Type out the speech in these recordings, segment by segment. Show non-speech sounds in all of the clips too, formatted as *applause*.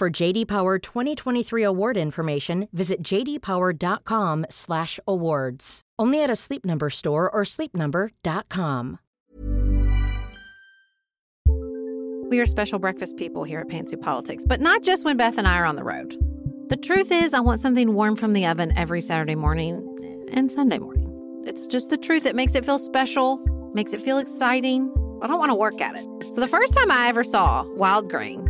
For JD Power 2023 award information, visit jdpower.com/awards. Only at a Sleep Number store or sleepnumber.com. We are special breakfast people here at Pantsuit Politics, but not just when Beth and I are on the road. The truth is, I want something warm from the oven every Saturday morning and Sunday morning. It's just the truth. It makes it feel special, makes it feel exciting. I don't want to work at it. So the first time I ever saw wild grain,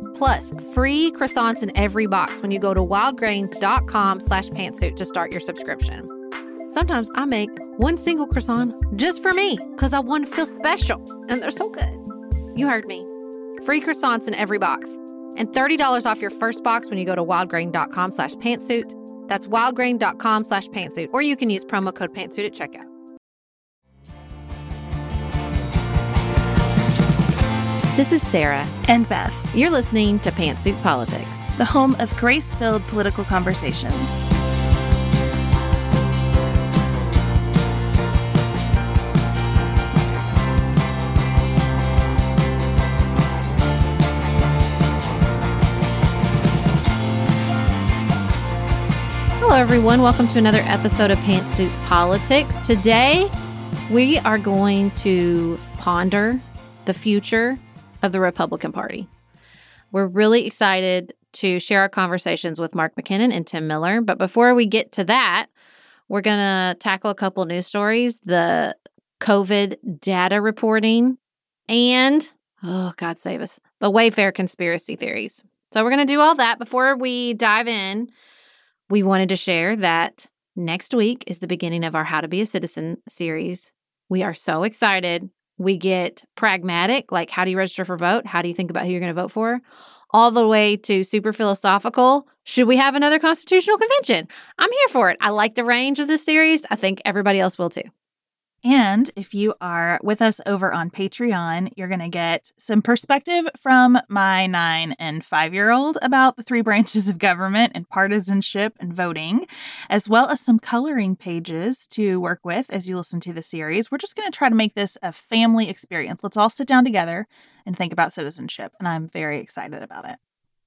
plus free croissants in every box when you go to wildgrain.com slash pantsuit to start your subscription. Sometimes I make one single croissant just for me because I want to feel special, and they're so good. You heard me. Free croissants in every box and $30 off your first box when you go to wildgrain.com slash pantsuit. That's wildgrain.com slash pantsuit, or you can use promo code pantsuit at checkout. This is Sarah. And Beth, You're listening to Pantsuit Politics. the home of grace filled political conversations. Hello, everyone. Welcome to another episode of Pantsuit Politics. Today, we are going to ponder the future of the Republican Party. We're really excited to share our conversations with Mark McKinnon and Tim Miller. But before we get to that, we're going to tackle a couple news stories the COVID data reporting and, oh, God save us, the Wayfair conspiracy theories. So, we're going to do all that. Before we dive in, we wanted to share that next week is the beginning of our How to Be a Citizen series. We are so excited. We get pragmatic, like how do you register for vote? How do you think about who you're going to vote for? All the way to super philosophical. Should we have another constitutional convention? I'm here for it. I like the range of this series. I think everybody else will too. And if you are with us over on Patreon, you're going to get some perspective from my nine and five year old about the three *laughs* branches of government and partisanship and voting, as well as some coloring pages to work with as you listen to the series. We're just going to try to make this a family experience. Let's all sit down together and think about citizenship. And I'm very excited about it.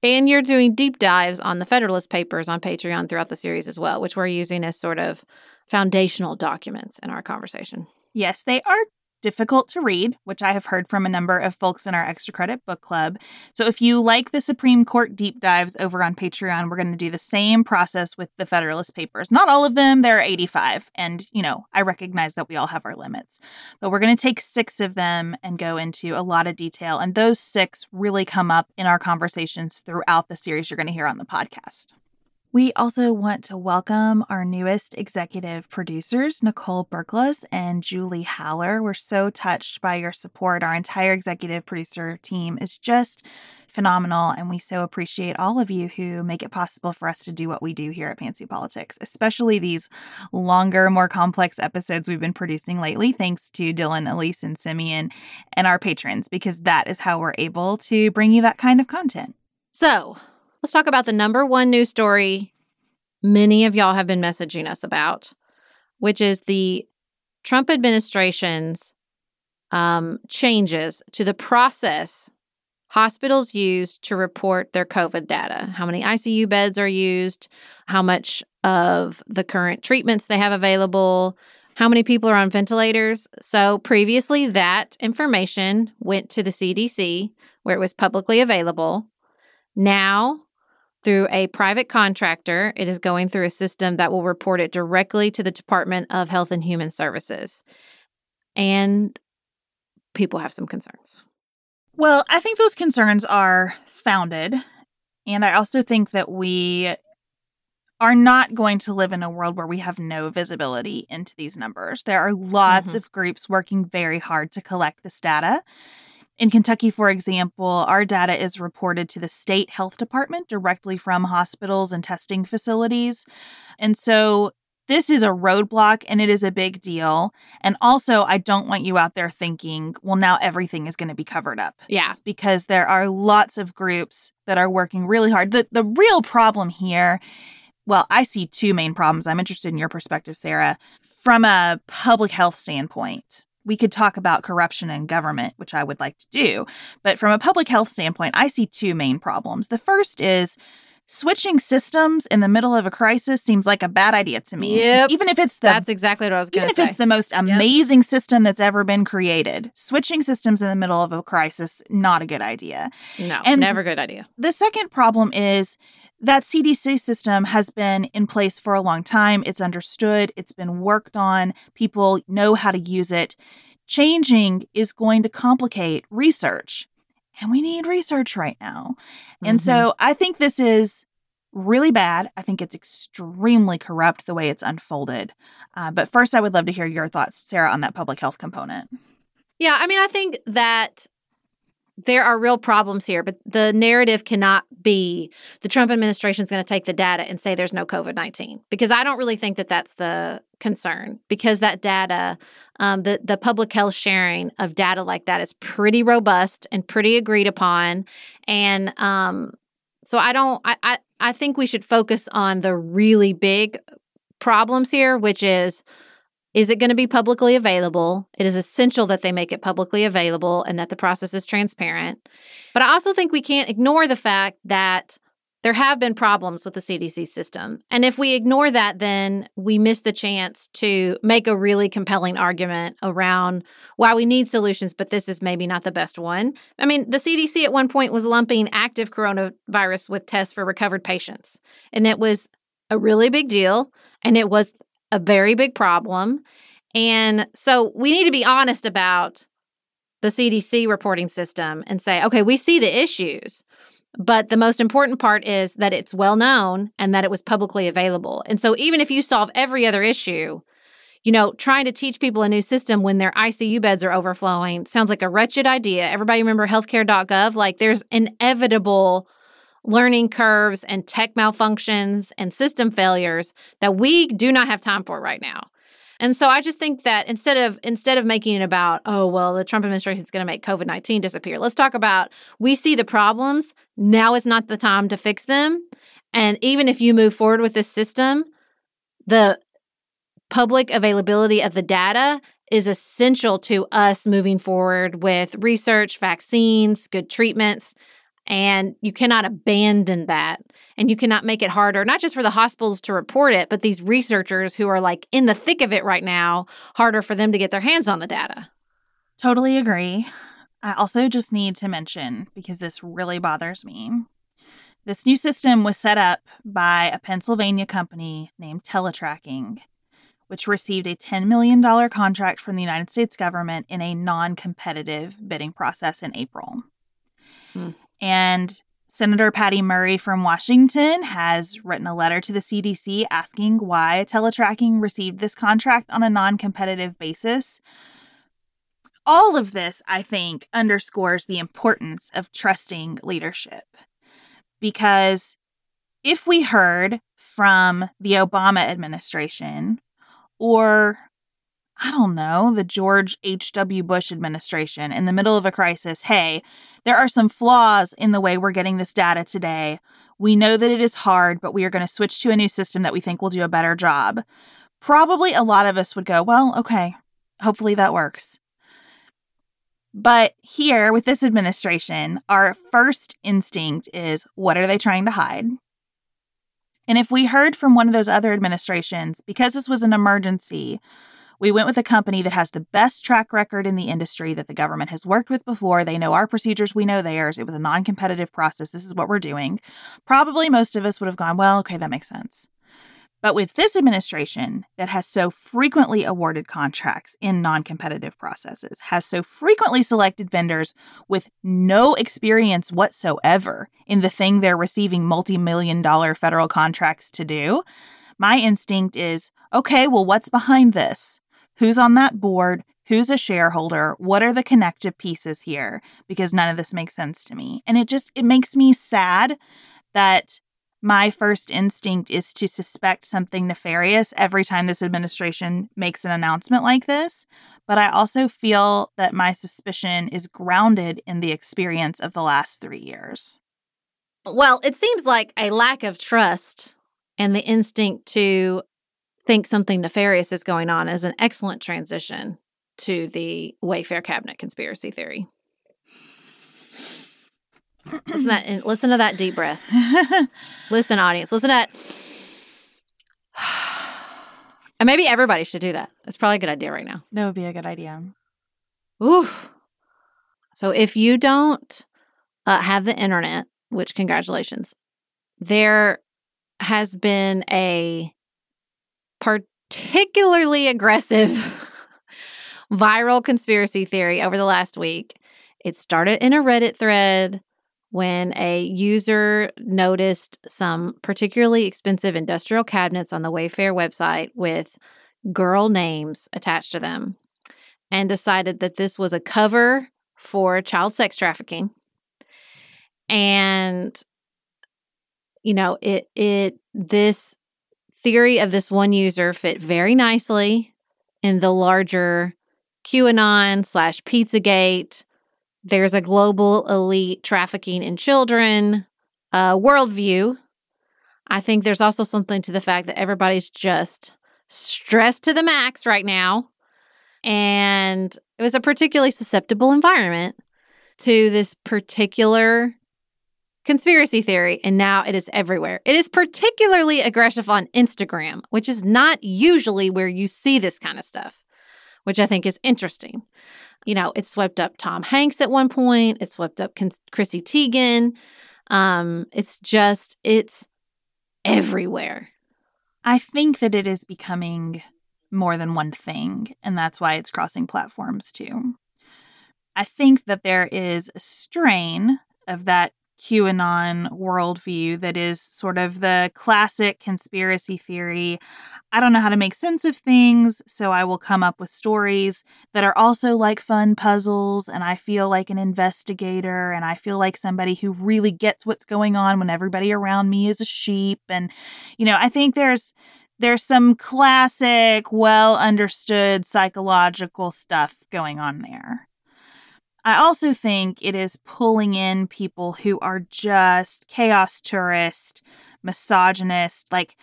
And you're doing deep dives on the Federalist Papers on Patreon throughout the series as well, which we're using as sort of foundational documents in our conversation. Yes, they are difficult to read, which I have heard from a number of folks in our extra credit book club. So if you like the Supreme Court deep dives over on Patreon, we're going to do the same process with the Federalist Papers. Not all of them, there are 85. And, you know, I recognize that we all have our limits. But we're going to take six of them and go into a lot of detail. And those six really come up in our conversations throughout the series you're going to hear on the podcast. We also want to welcome our newest executive producers, Nicole Berkles and Julie Haller. We're so touched by your support. Our entire executive producer team is just phenomenal, and we so appreciate all of you who make it possible for us to do what we do here at Pantsuit Politics, especially these longer, more complex episodes we've been producing lately, thanks to Dylan, Elise, and Simeon and our patrons, because that is how we're able to bring you that kind of content. So let's talk about the number one news story many of y'all have been messaging us about, which is the Trump administration's um, changes to the process hospitals use to report their COVID data. How many ICU beds are used, how much of the current treatments they have available, how many people are on ventilators. So previously, that information went to the CDC where it was publicly available. Now, through a private contractor, it is going through a system that will report it directly to the Department of Health and Human Services. And people have some concerns. Well, I think those concerns are founded. And I also think that we are not going to live in a world where we have no visibility into these numbers. There are lots mm-hmm. of groups working very hard to collect this data. In Kentucky, for example, our data is reported to the state health department directly from hospitals and testing facilities. And so this is a roadblock and it is a big deal. And also, I don't want you out there thinking, well, now everything is going to be covered up. Yeah. Because there are lots of groups that are working really hard. The, the real problem here well, I see two main problems. I'm interested in your perspective, Sarah. From a public health standpoint, we could talk about corruption in government, which I would like to do. But from a public health standpoint, I see two main problems. The first is switching systems in the middle of a crisis seems like a bad idea to me. Yep. Even if it's the That's exactly what I was going to say. Even if it's the most amazing yep. system that's ever been created, switching systems in the middle of a crisis not a good idea. No, and never a good idea. The second problem is that CDC system has been in place for a long time. It's understood, it's been worked on, people know how to use it. Changing is going to complicate research, and we need research right now. Mm-hmm. And so. I think this is really bad. I think it's extremely corrupt the way it's unfolded. Uh, but first, I would love to hear your thoughts, Sarah, on that public health component. Yeah, I mean, I think that there are real problems here, but the narrative cannot be the Trump administration is going to take the data and say there's no COVID 19, because I don't really think that that's the concern, because that data, um, the, the public health sharing of data like that is pretty robust and pretty agreed upon. And um, so I don't, I, I, I think we should focus on the really big problems here, which is is it going to be publicly available? It is essential that they make it publicly available and that the process is transparent. But I also think we can't ignore the fact that there have been problems with the CDC system. And if we ignore that, then we miss the chance to make a really compelling argument around why we need solutions, but this is maybe not the best one. I mean, the CDC at one point was lumping active coronavirus with tests for recovered patients, and it was a really big deal. And it was a very big problem. And so we need to be honest about the CDC reporting system and say, okay, we see the issues, but the most important part is that it's well known and that it was publicly available. And so even if you solve every other issue, you know, trying to teach people a new system when their ICU beds are overflowing sounds like a wretched idea. Everybody remember healthcare.gov? Like there's inevitable learning curves and tech malfunctions and system failures that we do not have time for right now. And so I just think that instead of instead of making it about, oh well, the Trump administration is going to make COVID-19 disappear, let's talk about we see the problems, now is not the time to fix them. And even if you move forward with this system, the public availability of the data is essential to us moving forward with research, vaccines, good treatments. And you cannot abandon that. And you cannot make it harder, not just for the hospitals to report it, but these researchers who are like in the thick of it right now, harder for them to get their hands on the data. Totally agree. I also just need to mention, because this really bothers me, this new system was set up by a Pennsylvania company named Teletracking, which received a $10 million contract from the United States government in a non competitive bidding process in April. Hmm. And Senator Patty Murray from Washington has written a letter to the CDC asking why teletracking received this contract on a non competitive basis. All of this, I think, underscores the importance of trusting leadership. Because if we heard from the Obama administration or I don't know, the George H.W. Bush administration in the middle of a crisis, hey, there are some flaws in the way we're getting this data today. We know that it is hard, but we are going to switch to a new system that we think will do a better job. Probably a lot of us would go, well, okay, hopefully that works. But here with this administration, our first instinct is what are they trying to hide? And if we heard from one of those other administrations, because this was an emergency, we went with a company that has the best track record in the industry that the government has worked with before. They know our procedures, we know theirs. It was a non competitive process. This is what we're doing. Probably most of us would have gone, well, okay, that makes sense. But with this administration that has so frequently awarded contracts in non competitive processes, has so frequently selected vendors with no experience whatsoever in the thing they're receiving multi million dollar federal contracts to do, my instinct is okay, well, what's behind this? Who's on that board? Who's a shareholder? What are the connective pieces here? Because none of this makes sense to me. And it just it makes me sad that my first instinct is to suspect something nefarious every time this administration makes an announcement like this. But I also feel that my suspicion is grounded in the experience of the last three years. Well, it seems like a lack of trust and the instinct to think something nefarious is going on is an excellent transition to the Wayfair cabinet conspiracy theory. listen, that, listen to that deep breath. *laughs* listen, audience. Listen to that. *sighs* And maybe everybody should do that. It's probably a good idea right now. That would be a good idea. Oof. So if you don't uh, have the internet, which congratulations, there has been a particularly aggressive *laughs* viral conspiracy theory over the last week. It started in a Reddit thread when a user noticed some particularly expensive industrial cabinets on the Wayfair website with girl names attached to them and decided that this was a cover for child sex trafficking. And you know, it it this theory of this one user fit very nicely in the larger QAnon slash Pizzagate there's a global elite trafficking in children uh, worldview. I think there's also something to the fact that everybody's just stressed to the max right now. And it was a particularly susceptible environment to this particular conspiracy theory. And now it is everywhere. It is particularly aggressive on Instagram, which is not usually where you see this kind of stuff, which I think is interesting you know, it swept up Tom Hanks at one point. It swept up Chrissy Teigen. Um, it's just, it's everywhere. I think that it is becoming more than one thing, and that's why it's crossing platforms too. I think that there is a strain of that QAnon worldview that is sort of the classic conspiracy theory. I don't know how to make sense of things, so I will come up with stories that are also like fun puzzles, and I feel like an investigator, and I feel like somebody who really gets what's going on when everybody around me is a sheep. And, you know, I think there's there's some classic, well understood psychological stuff going on there. I also think it is pulling in people who are just chaos tourist, misogynist. Like,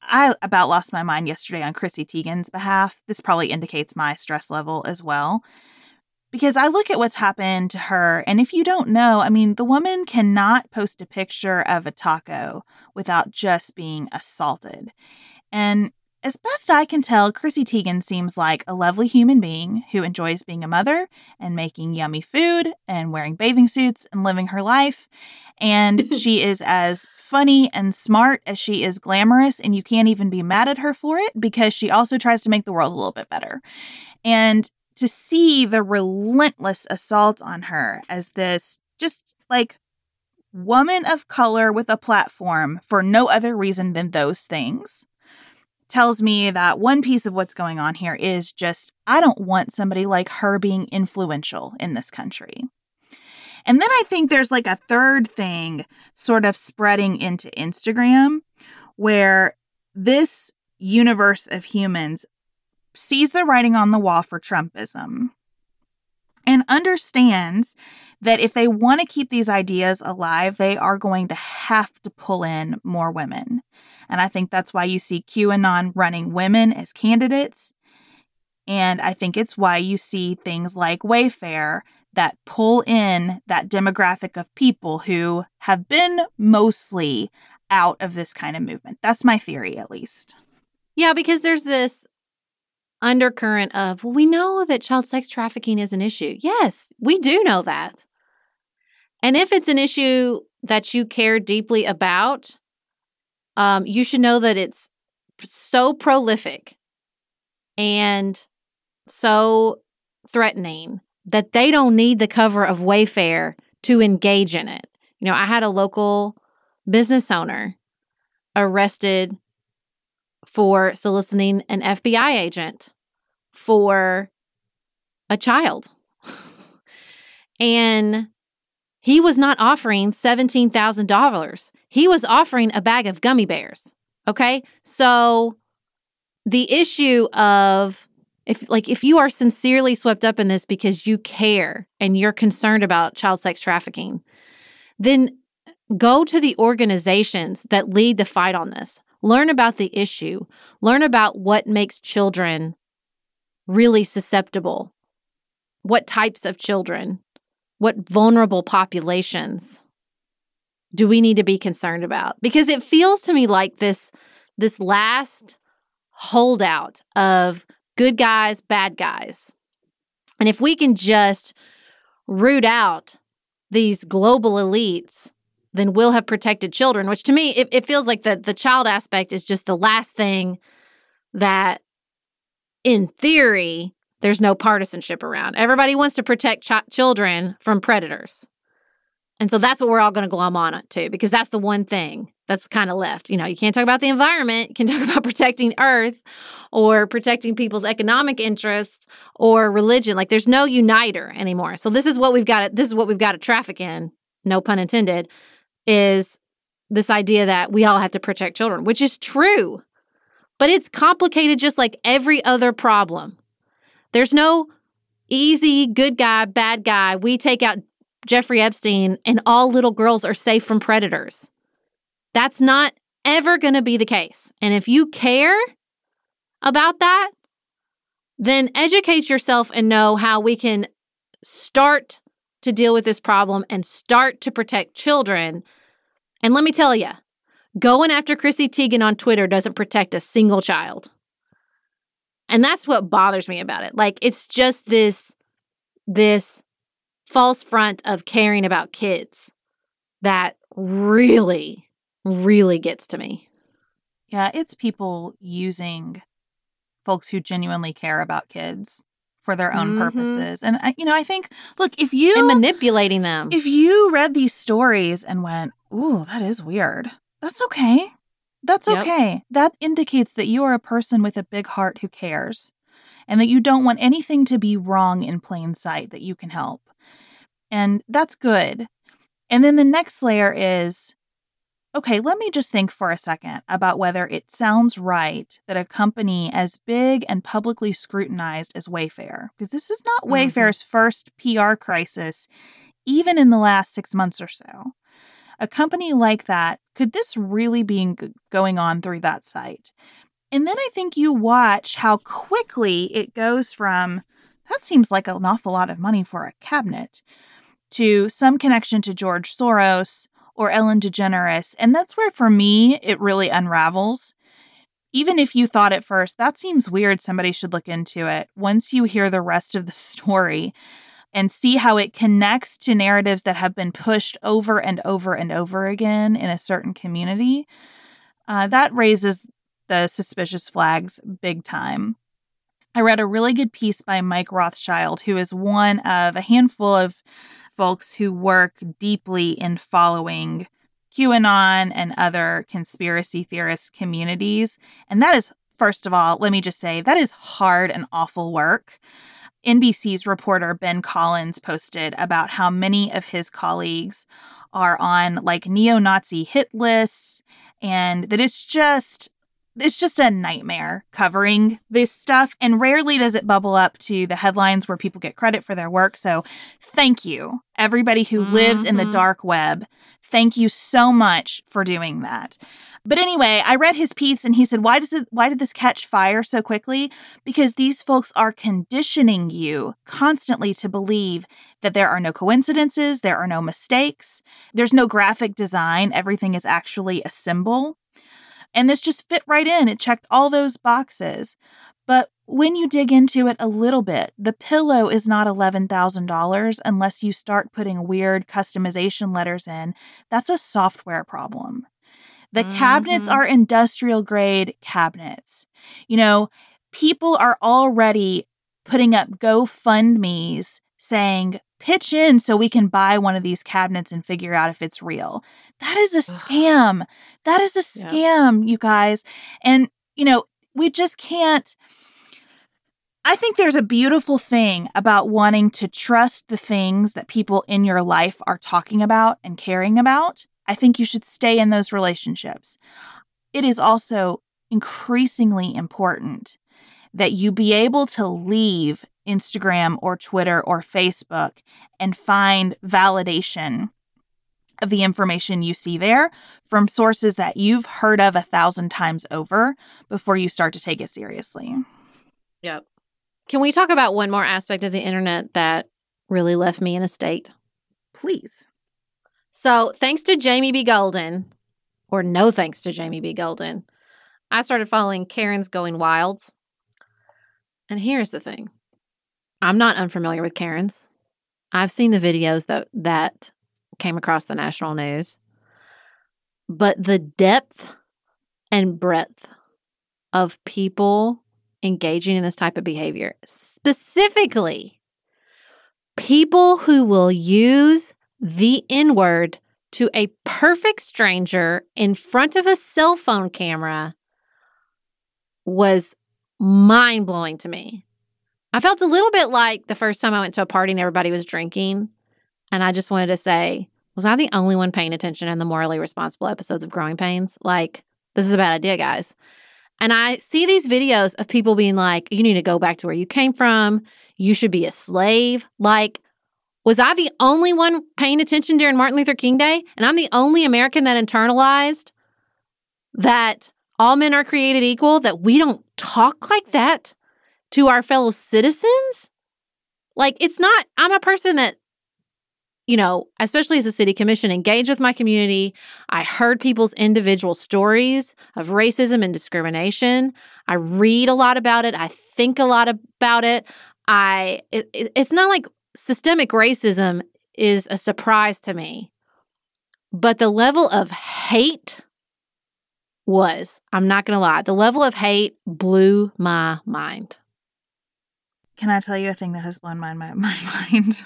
I about lost my mind yesterday on Chrissy Teigen's behalf. This probably indicates my stress level as well. Because I look at what's happened to her, and if you don't know, I mean, the woman cannot post a picture of a taco without just being assaulted. And as best I can tell, Chrissy Teigen seems like a lovely human being who enjoys being a mother and making yummy food and wearing bathing suits and living her life. And *laughs* she is as funny and smart as she is glamorous, and you can't even be mad at her for it because she also tries to make the world a little bit better. And to see the relentless assault on her as this just like woman of color with a platform for no other reason than those things tells me that one piece of what's going on here is just I don't want somebody like her being influential in this country. And then I think there's like a third thing sort of spreading into Instagram where this universe of humans sees the writing on the wall for Trumpism and understands that if they want to keep these ideas alive, they are going to have to pull in more women. And I think that's why you see QAnon running women as candidates. And I think it's why you see things like Wayfair that pull in that demographic of people who have been mostly out of this kind of movement. That's my theory, at least. Yeah, because there's this undercurrent of, well, we know that child sex trafficking is an issue. Yes, we do know that. And if it's an issue that you care deeply about, um, you should know that it's so prolific and so threatening that they don't need the cover of Wayfair to engage in it. You know, I had a local business owner arrested for soliciting an FBI agent for a child. *laughs* and he was not offering $17,000. He was offering a bag of gummy bears. Okay? So the issue of if like if you are sincerely swept up in this because you care and you're concerned about child sex trafficking, then go to the organizations that lead the fight on this. Learn about the issue. Learn about what makes children really susceptible. What types of children? What vulnerable populations do we need to be concerned about? Because it feels to me like this this last holdout of good guys, bad guys. And if we can just root out these global elites, then we'll have protected children, which to me, it, it feels like the, the child aspect is just the last thing that, in theory, there's no partisanship around. Everybody wants to protect ch- children from predators. And so that's what we're all going to glom on to because that's the one thing that's kind of left. You know, you can't talk about the environment, you can *laughs* talk about protecting Earth or protecting people's economic interests or religion. Like there's no uniter anymore. So this is what we've got to, this is what we've got to traffic in, no pun intended, is this idea that we all have to protect children, which is true. But it's complicated just like every other problem. There's no easy good guy, bad guy. We take out Jeffrey Epstein and all little girls are safe from predators. That's not ever going to be the case. And if you care about that, then educate yourself and know how we can start to deal with this problem and start to protect children. And let me tell you, going after Chrissy Teigen on Twitter doesn't protect a single child. And that's what bothers me about it. Like it's just this this false front of caring about kids that really really gets to me. Yeah, it's people using folks who genuinely care about kids for their own mm-hmm. purposes. And I, you know, I think look, if you and manipulating them. If you read these stories and went, "Ooh, that is weird." That's okay. That's yep. okay. That indicates that you are a person with a big heart who cares and that you don't want anything to be wrong in plain sight that you can help. And that's good. And then the next layer is Okay, let me just think for a second about whether it sounds right that a company as big and publicly scrutinized as Wayfair, because this is not mm-hmm. Wayfair's first PR crisis, even in the last six months or so. A company like that, could this really be going on through that site? And then I think you watch how quickly it goes from that seems like an awful lot of money for a cabinet to some connection to George Soros or Ellen DeGeneres. And that's where, for me, it really unravels. Even if you thought at first, that seems weird, somebody should look into it, once you hear the rest of the *laughs* story and see how it connects to narratives that have been pushed over and over and over again in a certain community, uh, that raises the suspicious flags big time. I read a really good piece by Mike Rothschild, who is one of a handful of folks who work deeply in following QAnon and other conspiracy theorist communities. And that is, first of all, let me just say, that is hard and awful work. NBC's reporter Ben Collins posted about how many of his colleagues are on like neo Nazi hit lists and that it's just it's just a nightmare covering this stuff. And rarely does it bubble up to the headlines where people get credit for their work. So thank you, everybody who mm-hmm. lives in the mm-hmm. dark web. Thank you so much for doing that. But anyway, I read his piece and he said, "Why does it why did this catch fire so quickly? Because these folks are conditioning you constantly to believe that there are no coincidences, there are no mistakes, there's no graphic design, everything is actually a symbol." And this just fit right in. It checked all those boxes. But when you dig into it a little bit, the pillow is not $11,000 unless you start putting weird customization letters in. That's a software problem. The mm-hmm. cabinets are industrial grade cabinets. You know, people are already putting up GoFundMe's saying, pitch in so we can buy one of these cabinets and figure out if it's real. That is a scam. That is a scam, you guys. And, you know, we just can't. I think there's a beautiful thing about wanting to trust the things that people in your life are talking about and caring about. I think you should stay in those relationships. It is also increasingly important that you be able to leave Instagram or Twitter or Facebook and find validation of the information you see there from sources that you've heard of a thousand times over before you start to take it seriously. Yep. Can we talk about one more aspect of the internet that really left me in a state? Please. So, thanks to Jamie B. Golden, or no thanks to Jamie B. Golden, I started following Karen's Going Wilds. And here's the thing I'm not unfamiliar with Karen's. I've seen the videos that, that came across the national news, but the depth and breadth of people engaging in this type of behavior, specifically people who will use the N word to a perfect stranger in front of a cell phone camera was mind blowing to me. I felt a little bit like the first time I went to a party and everybody was drinking. And I just wanted to say, was I the only one paying attention in the morally responsible episodes of Growing Pains? Like, this is a bad idea, guys. And I see these videos of people being like, you need to go back to where you came from. You should be a slave. Like, was I the only one paying attention during Martin Luther King Day? And I'm the only American that internalized that all men are created equal, that we don't talk like that to our fellow citizens? Like, it's not, I'm a person that, you know, especially as a city commission, engage with my community. I heard people's individual stories of racism and discrimination. I read a lot about it. I think a lot about it. I, it, it's not like systemic racism is a surprise to me. But the level of hate was, I'm not going to lie, the level of hate blew my mind. Can I tell you a thing that has blown my, my, *laughs* my mind?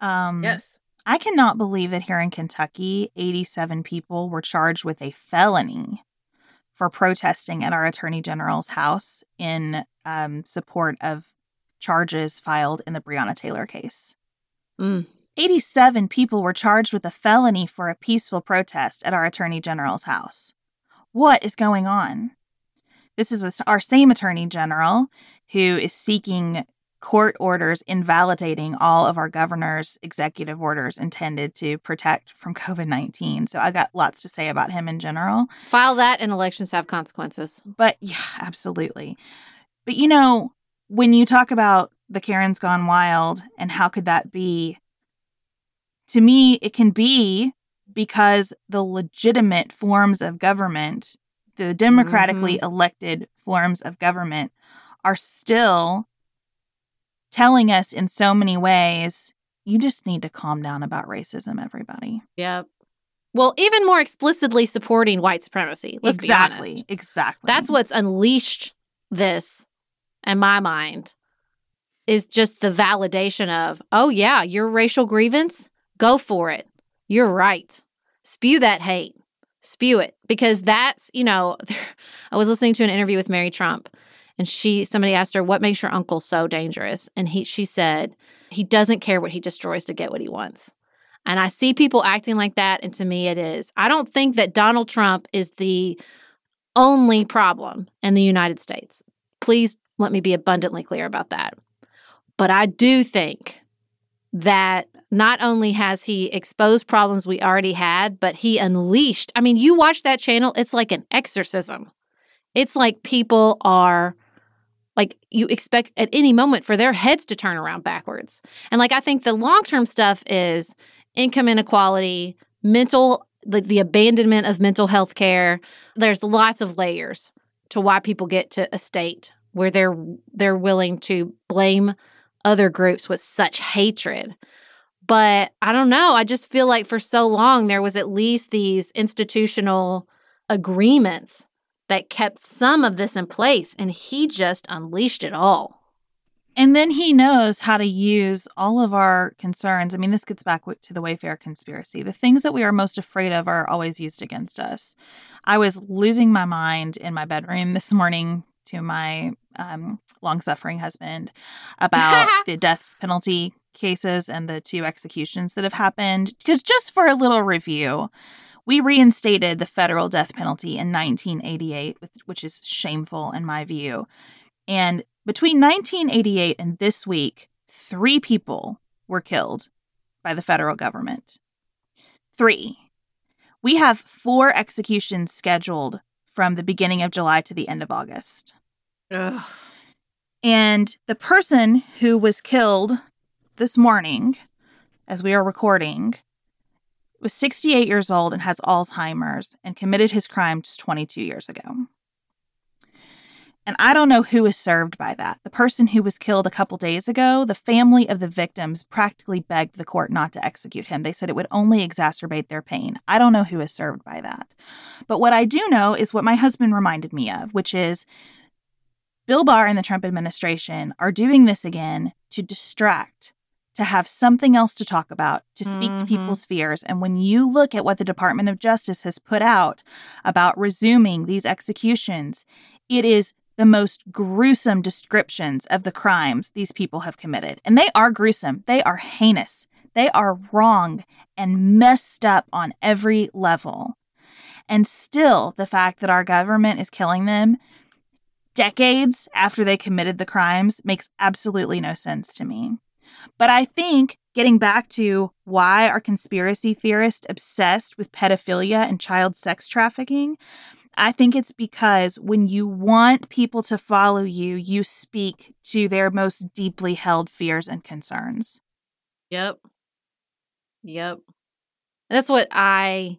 um, yes. I cannot believe that here in Kentucky, 87 people were charged with a felony for protesting at our attorney general's house in um, support of charges filed in the Breonna Taylor case. Mm. 87 people were charged with a felony for a peaceful protest at our Attorney General's house. What is going on? This is a, our same Attorney General who is seeking court orders invalidating all of our governor's executive orders intended to protect from COVID 19. So I've got lots to say about him in general. File that and elections have consequences. But yeah, absolutely. But you know, when you talk about the Karen's Gone Wild and how could that be, to me, it can be because the legitimate forms of government, the democratically mm-hmm. elected forms of government, are still telling us in so many ways you just need to calm down about racism, everybody. Yep. Well, even more explicitly supporting white supremacy. Let's exactly. Exactly. That's what's unleashed this in my mind is just the validation of, oh, yeah, your racial grievance, go for it. You're right. Spew that hate, spew it. Because that's, you know, *laughs* I was listening to an interview with Mary Trump and she, somebody asked her, what makes your uncle so dangerous? And he, she said, he doesn't care what he destroys to get what he wants. And I see people acting like that. And to me, it is. I don't think that Donald Trump is the only problem in the United States. Please let me be abundantly clear about that. But I do think that not only has he exposed problems we already had, but he unleashed. I mean, you watch that channel, it's like an exorcism. It's like people are like you expect at any moment for their heads to turn around backwards. And like I think the long-term stuff is income inequality, mental the, the abandonment of mental health care. There's lots of layers to why people get to a state where they're they're willing to blame other groups with such hatred. But I don't know. I just feel like for so long there was at least these institutional agreements that kept some of this in place, and he just unleashed it all. And then he knows how to use all of our concerns. I mean, this gets back to the Wayfair conspiracy. The things that we are most afraid of are always used against us. I was losing my mind in my bedroom *laughs* this morning to my um, long suffering husband about *laughs* the death penalty cases and the two executions that have happened. Because just for a little review, we reinstated the federal death penalty in 1988, which is shameful in my view. And between 1988 and this week, three people were killed by the federal government. Three. We have four executions scheduled from the beginning of July to the end of August. Ugh. And the person who was killed this morning, as we are recording, was 68 years old and has Alzheimer's and committed his crimes 22 years ago. And I don't know who is served by that. The person who was killed a couple days ago, the family of the victims practically begged the court not to execute him. They said it would only exacerbate their pain. I don't know who is served by that. But what I do know is what my husband reminded me of, which is Bill Barr and the Trump administration are doing this again to distract to have something else to talk about, to speak mm-hmm. to people's fears. And when you look at what the Department of Justice has put out about resuming these executions, it is the most gruesome descriptions of the crimes these people have committed. And they are gruesome, they are heinous, they are wrong and messed up on every level. And still, the fact that our government is killing them decades after they committed the crimes makes absolutely no sense to me. But I think getting back to why are conspiracy theorists obsessed with pedophilia and child sex trafficking? I think it's because when you want people to follow you, you speak to their most deeply held fears and concerns. Yep. Yep. And That's what I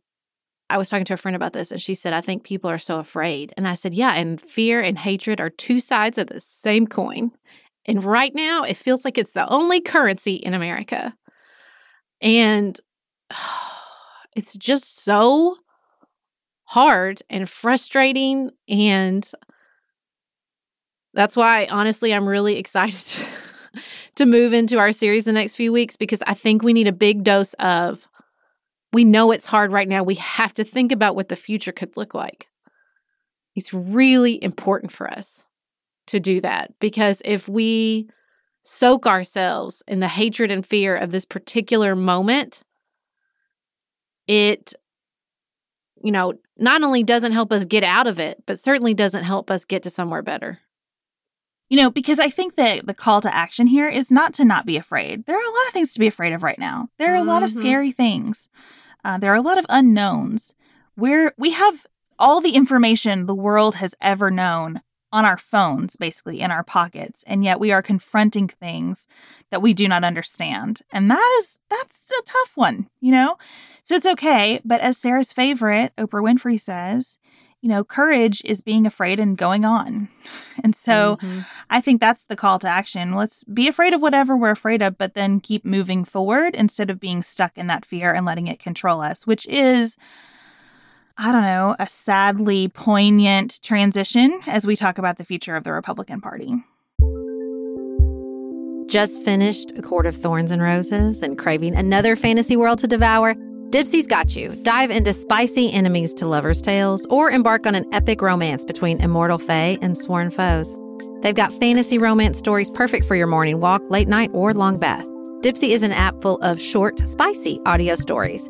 I was talking to a friend about this and she said I think people are so afraid. And I said, "Yeah, and fear and hatred are two sides of the same coin. And right now, it feels like it's the only currency in America. And *sighs* it's just so hard and frustrating. And that's why, honestly, I'm really excited to, *laughs* to move into our series the next few weeks because I think we need a big dose of we know it's hard right now. We have to think about what the future could look like. It's really important for us to do that because if we soak ourselves in the hatred and fear of this particular moment, it, you know, not only doesn't help us get out of it, but certainly doesn't help us get to somewhere better. You know, because I think that the call to action here is not to not be afraid. There are a lot of things to be afraid of right now. There are a mm-hmm. lot of mm-hmm. scary things. Uh, there are a lot of unknowns. We're we have all the information the world has ever known on our phones, basically in our pockets, and yet we are confronting things that we do not understand. And that is that's a tough one, you know? So it's okay, but as Sarah's favorite, Oprah Winfrey says, you know, courage is being afraid and going on. *laughs* And so mm-hmm. I think that's the call to action. Let's be afraid of whatever we're afraid of, but then keep moving forward instead of being stuck in that fear and letting it control us, which is I don't know, a sadly poignant transition as we talk about the future of the Republican Party. Just finished A Court of Thorns and Roses and craving another fantasy world to devour? Dipsea's got you. Dive into spicy enemies to lovers' tales or embark on an epic romance between immortal fae and sworn foes. They've got fantasy romance stories perfect for your morning walk, late night, or long bath. Dipsy is an app full of short, spicy audio stories.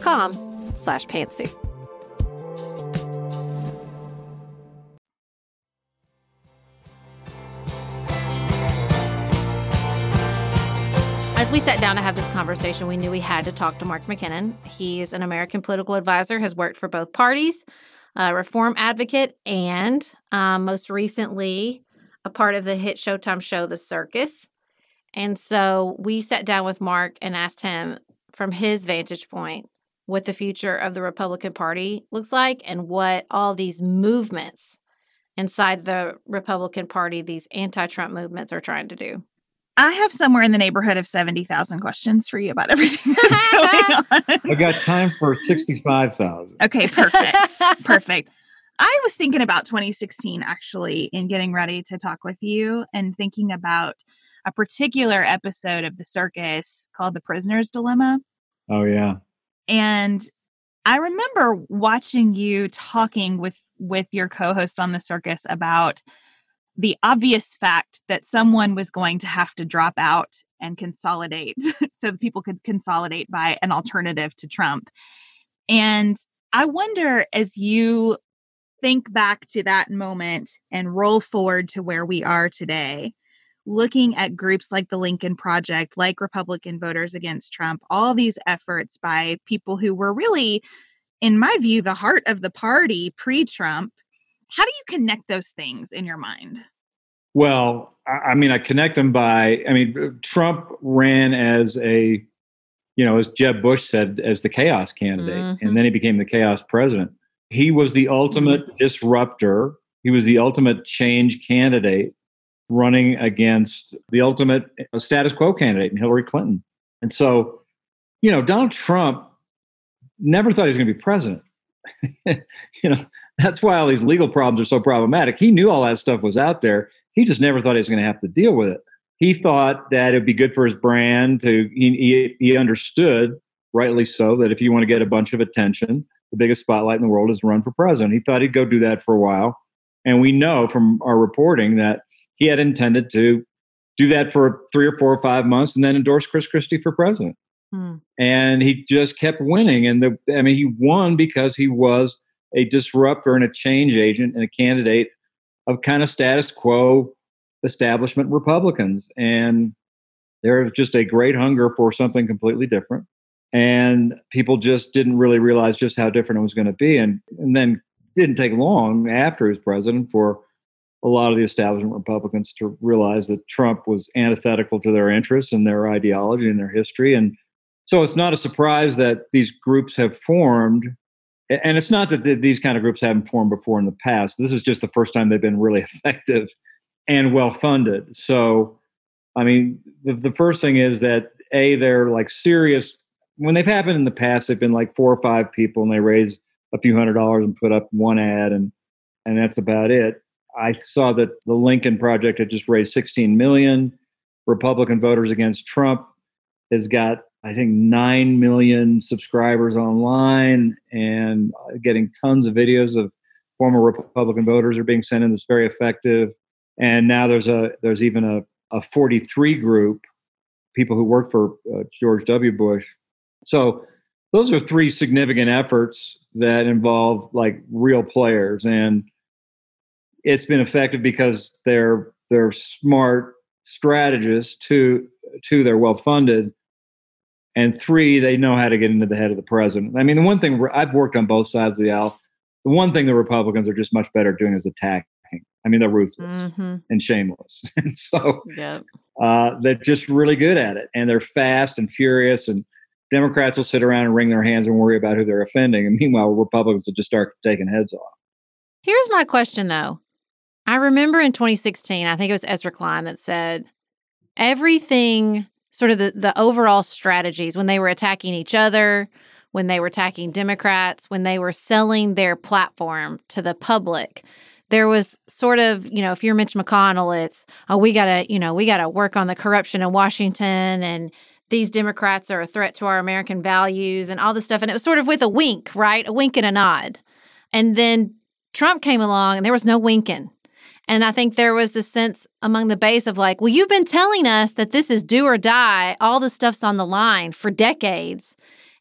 com slash pantsuit. As we sat down to have this conversation, we knew we had to talk to Mark McKinnon. He's an American political advisor, has worked for both parties, a reform advocate, and um, most recently a part of the hit Showtime show, The Circus. And so we sat down with Mark and asked him from his vantage point what the future of the Republican Party looks like and what all these movements inside the Republican Party, these anti Trump movements, are trying to do. I have somewhere in the neighborhood of 70,000 questions for you about everything that's *laughs* going on. I got time for 65,000. Okay, perfect. *laughs* perfect. I was thinking about 2016 actually in getting ready to talk with you and thinking about a particular episode of the circus called The Prisoner's Dilemma. Oh, yeah. And I remember watching you talking with with your co-host on the circus about the obvious fact that someone was going to have to drop out and consolidate *laughs* so that people could consolidate by an alternative to Trump. And I wonder as you think back to that moment and roll forward to where we are today, looking at groups like the Lincoln Project, like Republican Voters Against Trump, all these efforts by people who were really, in my view, the heart of the party pre Trump how do you connect those things in your mind? Well, I mean, I connect them by, I mean, Trump ran as a, you know, as Jeb Bush said, as the chaos candidate, mm-hmm. and then he became the chaos president. He was the ultimate mm-hmm. disruptor. He was the ultimate change candidate. Running against the ultimate uh, status quo candidate in Hillary Clinton. And so, you know, Donald Trump never thought he was going to be president. *laughs* you know, that's why all these legal problems are so problematic. He knew all that stuff was out there. He just never thought he was going to have to deal with it. He thought that it'd be good for his brand to, he, he, he understood, rightly so, that if you want to get a bunch of attention, the biggest spotlight in the world is run for president. He thought he'd go do that for a while. And we know from our reporting that he had intended to do that for three or four or five months and then endorse Chris Christie for president. Hmm. And he just kept winning. And the, I mean, he won because he was a disruptor and a change agent and a candidate of kind of status quo establishment Republicans. And there's just a great hunger for something completely different. And people just didn't really realize just how different it was going to be. And, and then didn't take long after he was president for a lot of the establishment Republicans to realize that Trump was antithetical to their interests and their ideology and their history. And so it's not a surprise that these groups have formed. And it's not that these kind of groups haven't formed before in the past. This is just the first time they've been really *laughs* effective and well funded. So, I mean, the, the first thing is that A, they're like serious. When they've happened in the past, they've been like four or five people and they raise a few hundred dollars and put up one ad and and that's about it I saw that the Lincoln Project had just raised 16 million. Republican voters against Trump has got, I think, 9 million subscribers online and getting tons of videos of former Republican voters are being sent in. That's very effective. And now there's a there's even a, a 43 group, people who work for uh, George W. Bush. So those are three significant efforts that involve like real players and it's been effective because they're they're smart strategists. Two, two they're well funded, and three they know how to get into the head of the president. I mean, the one thing I've worked on both sides of the aisle. The one thing the Republicans are just much better at doing is attacking. I mean, they're ruthless mm-hmm. and shameless, *laughs* and so yep. uh, they're just really good at it. And they're fast and furious. And Democrats will sit around and wring their hands and worry about who they're offending. And meanwhile, Republicans will just start taking heads off. Here's my question, though. I remember in 2016, I think it was Ezra Klein that said everything, sort of the, the overall strategies when they were attacking each other, when they were attacking Democrats, when they were selling their platform to the public. There was sort of, you know, if you're Mitch McConnell, it's, oh, we got to, you know, we got to work on the corruption in Washington and these Democrats are a threat to our American values and all this stuff. And it was sort of with a wink, right? A wink and a nod. And then Trump came along and there was no winking. And I think there was this sense among the base of like, well, you've been telling us that this is do or die. All the stuff's on the line for decades.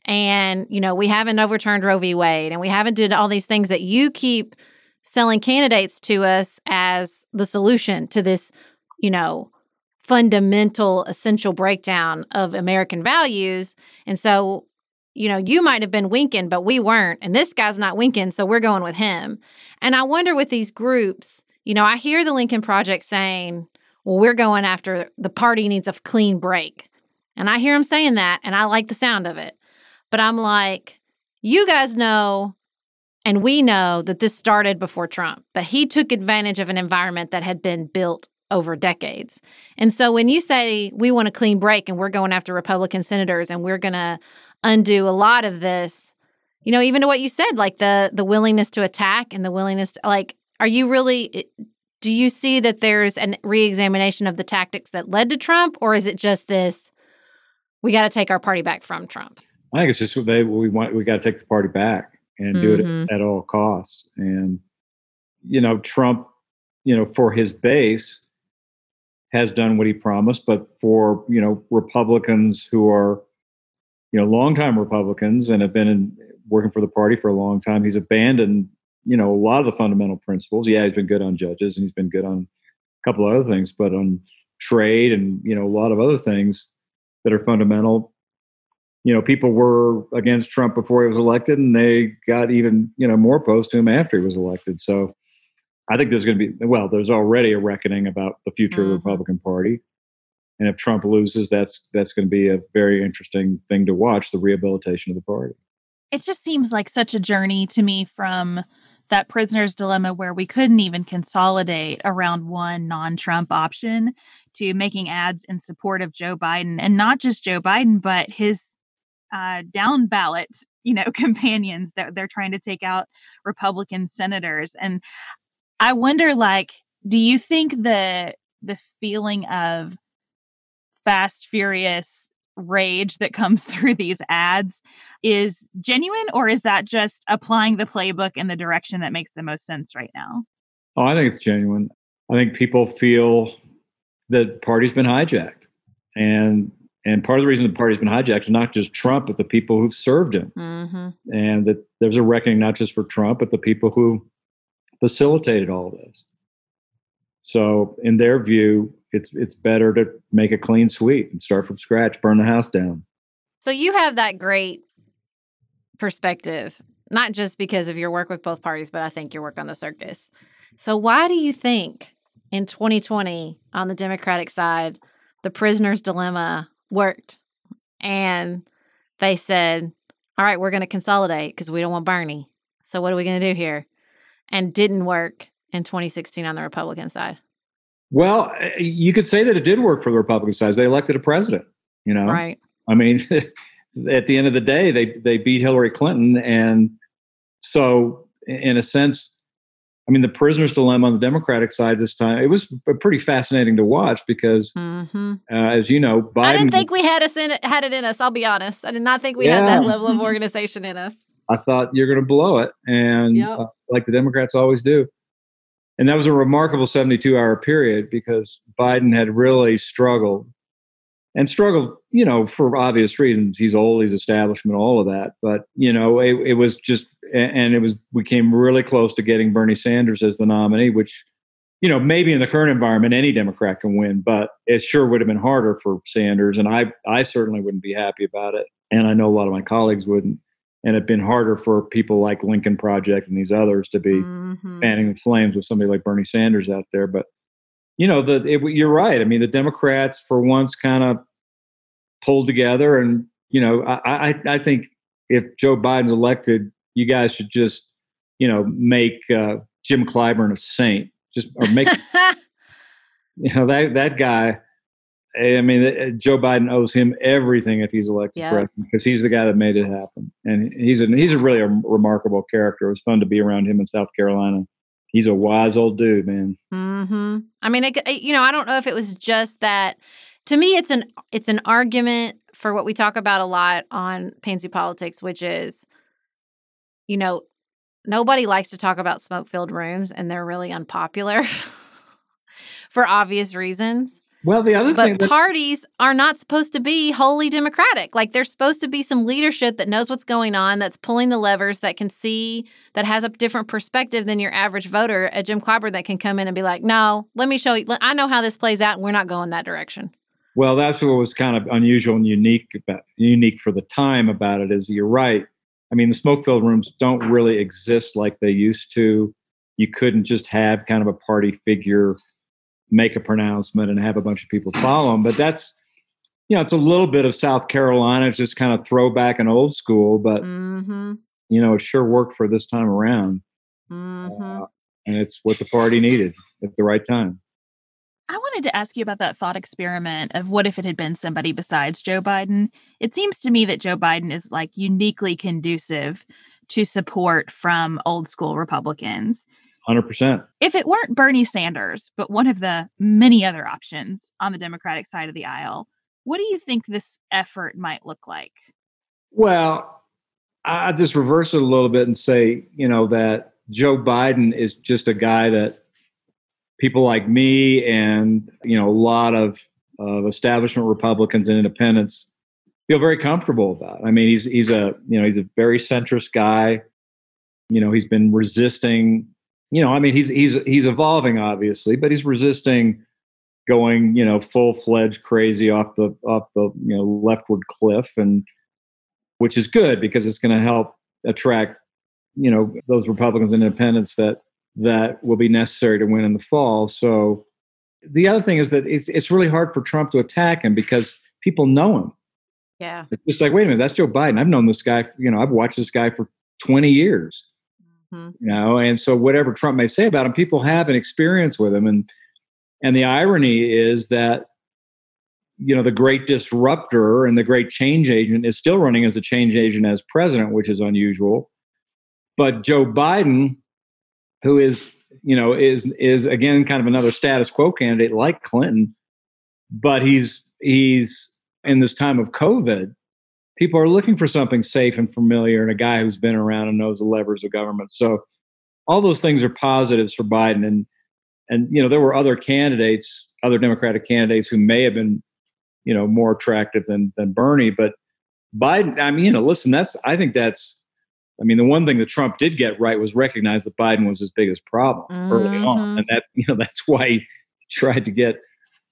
And, you know, we haven't overturned Roe v. Wade and we haven't did all these things that you keep selling candidates to us as the solution to this, you know, fundamental, essential breakdown of American values. And so, you know, you might have been winking, but we weren't. And this guy's not winking, so we're going with him. And I wonder with these groups, you know, I hear the Lincoln Project saying, well, we're going after the party needs a clean break. And I hear them saying that, and I like the sound of it. But I'm like, you guys know, and we know that this started before Trump, but he took advantage of an environment that had been built over decades. And so when you say we want a clean break and we're going after Republican senators and we're going to undo a lot of this, you know, even to what you said, like the the willingness to attack and the willingness to, like are you really do you see that there's an reexamination of the tactics that led to Trump or is it just this we got to take our party back from Trump? I think it's just they we want we got to take the party back and mm-hmm. do it mm-hmm. at all costs and you know Trump you know for his base has done what he promised but for you know Republicans who are you know longtime Republicans and have been in, working for the party for a long time he's abandoned you know, a lot of the fundamental principles. Yeah, he's been good on judges and he's been good on a couple of other things, but on trade and, you know, a lot of other things that are fundamental. You know, people were against Trump before he was elected and they got even, you know, more opposed to him after he was elected. So I think there's going to be, well, there's already a reckoning about the future mm-hmm. of the mm-hmm. Republican Party. And if Trump loses, that's that's going to be a very interesting thing to watch, the rehabilitation of the party. It just seems like such a journey to me from that prisoner's dilemma where we couldn't even consolidate around one non-Trump option to making ads in support of Joe Biden and not just Joe Biden but his uh, down ballot you know *laughs* companions that they're trying to take out Republican senators. And I wonder like do you think the the feeling of fast furious rage that comes *laughs* through these ads is genuine or is that just applying the playbook in the direction that makes the most sense right now? Oh, I think it's genuine. I think people feel that the party's been hijacked. And and part of the reason the party's been hijacked is not just Trump, but the people who've served him. Mm-hmm. And that there's a reckoning not just for Trump, but the people who facilitated all of this. So, in their view, it's it's better to make a clean sweep and start from scratch, burn the house down. So you have that great perspective, not just because of your work with both parties, but I think your work on the circus. So why do you think in 2020 on the Democratic side, the prisoner's dilemma worked and they said, "All right, we're going to consolidate because we don't want Bernie. So what are we going to do here?" And didn't work in 2016 on the Republican side. Well, eh, you could say that it did work for the Republican side. They elected a president. You know, right? I mean, *laughs* at the end of the day, they they beat Hillary Clinton, and so in a sense, I mean, the prisoner's dilemma on the Democratic side this time it was pretty fascinating to watch because, mm-hmm. uh, as you know, Biden. I didn't think we had us in it, had it in us. I'll be honest. I did not think we yeah. had that level of organization in us. *laughs* I thought you're going to blow it, and yep. uh, like the Democrats always do and that was a remarkable 72 hour period because Biden had really struggled and struggled, you know, for obvious reasons. He's old, he's establishment, all of that. But, you know, it, it was just, and it was, we came really close to getting Bernie Sanders as the nominee, which, you know, maybe in the current environment, any Democrat can win, but it sure would have been harder for Sanders. And I, I certainly wouldn't be happy about it. And I know a lot of my colleagues wouldn't and it's been harder for people like Lincoln Project and these others to be mm-hmm. fanning the flames with somebody like Bernie Sanders out there. But you know, the it, you're right. I mean, the Democrats for once kind of pulled together, and you know, I, I I think if Joe Biden's elected, you guys should just you know make uh, Jim Clyburn a saint, just or make *laughs* you know that that guy I mean, uh, Joe Biden owes him everything if he's elected yeah. president because he's the guy that made it happen, and he's a he's a really a remarkable character. It was fun to be around him in South Carolina. He's a wise old dude, man. Hmm. I mean, it, you know, I don't know if it was just that. To me, it's an it's an argument for what we talk about a lot on Pantsuit Politics, which is, you know, nobody likes to talk about smoke filled rooms, and they're really unpopular *laughs* for obvious reasons. Well, the other but that- parties are not supposed to be wholly democratic. Like there's supposed to be some leadership that knows what's going on, that's pulling the levers, that can see, that has a different perspective than your average voter. A Jim Clyburn that can come in and be like, "No, let me show you. I know how this plays out, and we're not going that direction." Well, that's what was kind of unusual and unique about unique for the time about it. Is you're right. I mean, the smoke-filled rooms don't really exist like they used to. You couldn't just have kind of a party figure make a pronouncement and have a bunch of people follow him. But that's, you know, it's a little bit of South Carolina. It's just kind of throwback and old school, but, mm-hmm. you know, it sure worked for this time around. Mm-hmm. Uh, and it's what the party needed at the right time. I wanted to ask you about that thought experiment of what if it had been somebody besides Joe Biden. It seems to me that Joe Biden is like uniquely conducive to support from old school Republicans. 100%. If it weren't Bernie Sanders, but one of the many other options on the Democratic side of the aisle, what do you think this effort might look like? Well, I just reverse it a little bit and say, you know, that Joe Biden is just a guy that people like me and, you know, a lot of, of establishment Republicans and independents feel very comfortable about. I mean, he's he's a, you know, he's a very centrist guy. You know, he's been resisting you know, I mean, he's he's he's evolving obviously, but he's resisting going, you know, full fledged crazy off the off the you know leftward cliff, and which is good because it's going to help attract, you know, those Republicans and independents that that will be necessary to win in the fall. So the other thing is that it's it's really hard for Trump to attack him because people know him. Yeah, it's just like, wait a minute, that's Joe Biden. I've known this guy. You know, I've watched this guy for twenty years Mm-hmm. You know, and so whatever Trump may say about him, people have an experience with him, and and the irony is that you know the great disruptor and the great change agent is still running as a change agent as president, which is unusual. But Joe Biden, who is you know is is again kind of another status quo candidate like Clinton, but he's he's in this time of COVID people are looking for something safe and familiar and a guy who's been around and knows the levers of government. So all those things are positives for Biden. And and you know, there were other candidates, other Democratic candidates who may have been, you know, more attractive than than Bernie. But Biden, I mean, you know, listen, that's I think that's I mean, the one thing that Trump did get right was recognize that Biden was his biggest problem mm-hmm. early on. Mm-hmm. And that, *laughs* you know, that's why he tried to get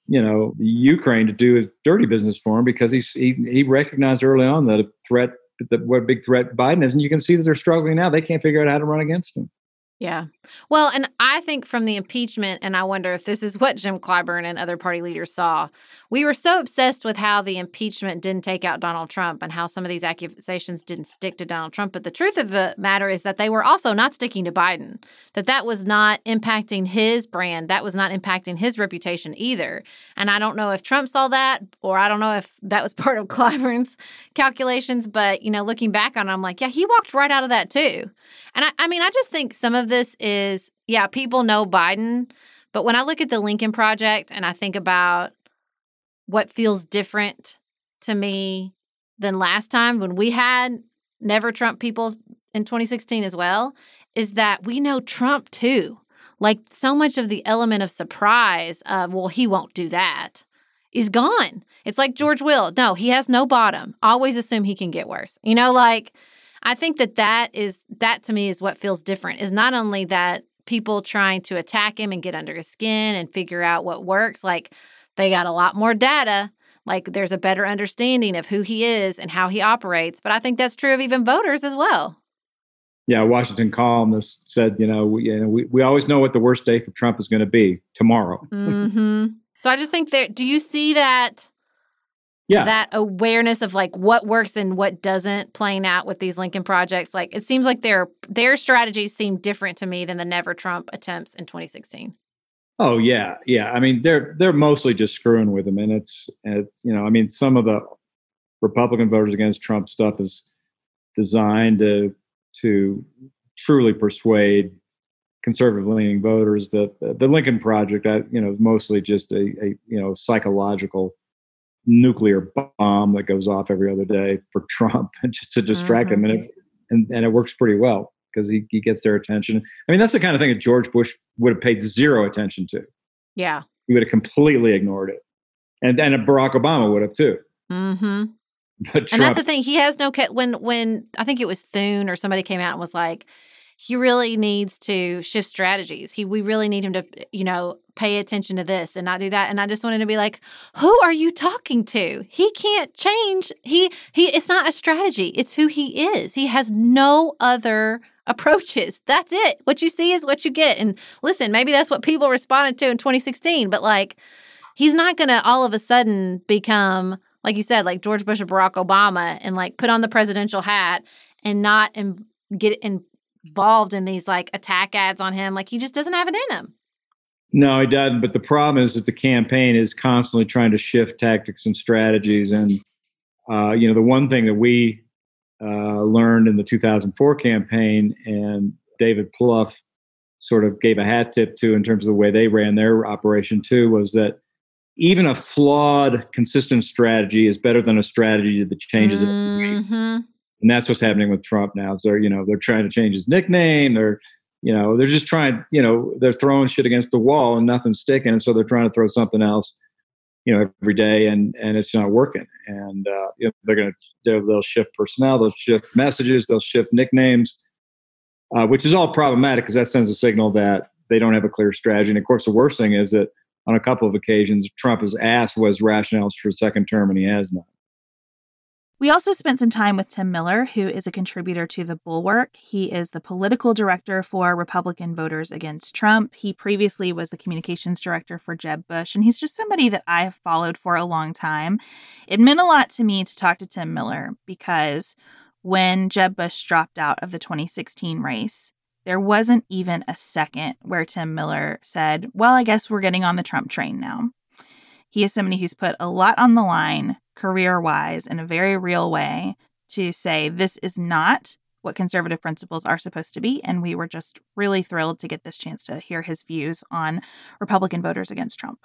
you know Ukraine to do his dirty business for him because he he recognized early on that a threat that what a big threat Biden is, and you can see that they're struggling now. They can't figure out how to run against him. Yeah. Well, and I think from the impeachment, and I wonder if this is what Jim Clyburn and other party leaders saw. We were so obsessed with how the impeachment didn't take out Donald Trump and how some of these accusations didn't stick to Donald Trump. But the truth of the matter is that they were also not sticking to Biden, that that was not impacting his brand, that was not impacting his reputation either. And I don't know if Trump saw that, or I don't know if that was *laughs* part of Clyburn's calculations. But, you know, looking back on it, I'm like, yeah, he walked right out of that too. And I, I mean, I just think some of this is, yeah, people know Biden. But when I look at the Lincoln Project and I think about what feels different to me than last time when we had never Trump people in 2016 as well, is that we know Trump too. Like so much of the element of surprise of, well, he won't do that is gone. It's like George Will. No, he has no bottom. Always assume he can get worse. You know, like I think that that is that to me is what feels different is not only that people trying to attack him and get under his skin and figure out what works like they got a lot more data like there's a better understanding of who he is and how he operates but i think that's true of even voters as well yeah washington columnist said you know we, you know, we, we always know what the worst day for trump is going to be tomorrow mm-hmm. so i just think that do you see that yeah. that awareness of like what works and what doesn't playing out with these Lincoln projects. Like it seems like their their strategies seem different to me than the Never Trump attempts in 2016. Oh yeah, yeah. I mean, they're they're mostly just screwing with them, and it's, you know, I mean, some of the Republican voters against Trump stuff is designed to to truly persuade conservative leaning voters that the Lincoln Project, that you know, is mostly just a, a you know psychological nuclear bomb that goes off every other day for *laughs* Trump just to distract mm-hmm. him. And it, and, and it works pretty well because he, he gets their attention. I mean, that's the kind of thing that George Bush would have paid zero attention to. Yeah. He would have completely ignored it. And, and Barack Obama would have too. Mm-hmm. But Trump, and that's the thing. He has no, when, when I think it was Thune or somebody came out and was like, he really needs to shift strategies. He we really need him to, you know, pay attention to this and not do that. And I just wanted to be like, who are you talking to? He can't change. He he it's not a strategy. It's who he is. He has no other approaches. That's it. What you see is what you get. And listen, maybe that's what people responded to in 2016, but like he's not going to all of a sudden become like you said, like George Bush or Barack Obama and like put on the presidential hat and not and get in involved in these like attack ads on him. Like he just doesn't have it in him. No, he doesn't. But the problem is that the campaign is constantly trying to shift tactics and strategies. And uh, you know, the one thing that we uh, learned in the 2004 campaign, and David Plouffe sort of gave a hat tip to in terms of the way they ran their operation too, was that even a flawed, consistent strategy is better than a strategy that changes mm-hmm and that's what's happening with Trump now. So they're you know they're trying to change his nickname. They're you know they're just trying you know they're throwing shit against the wall and nothing's sticking. And so they're trying to throw something else you know every day and and it's not working. And uh, you know, they're gonna they'll, they'll shift personnel, they'll shift messages, they'll shift nicknames, uh, which is all problematic because that sends a signal that they don't have a clear strategy. And of course, the worst thing is that on a couple of occasions, Trump has asked was rationales for a second term, and he has not. We also spent some time with Tim Miller, who is a contributor to The Bulwark. He is the political director for Republican Voters Against Trump. He previously was the communications director for Jeb Bush, and he's just somebody that I have followed for a long time. It meant a lot to me to talk to Tim Miller because when Jeb Bush dropped out of the 2016 race, there wasn't even a second where Tim Miller said, Well, I guess we're getting on the Trump train now. He is somebody who's put a lot on the line career wise in a very real way to say this is not what conservative principles are supposed to be. And we were just really thrilled to get this chance to hear his views on Republican voters against Trump.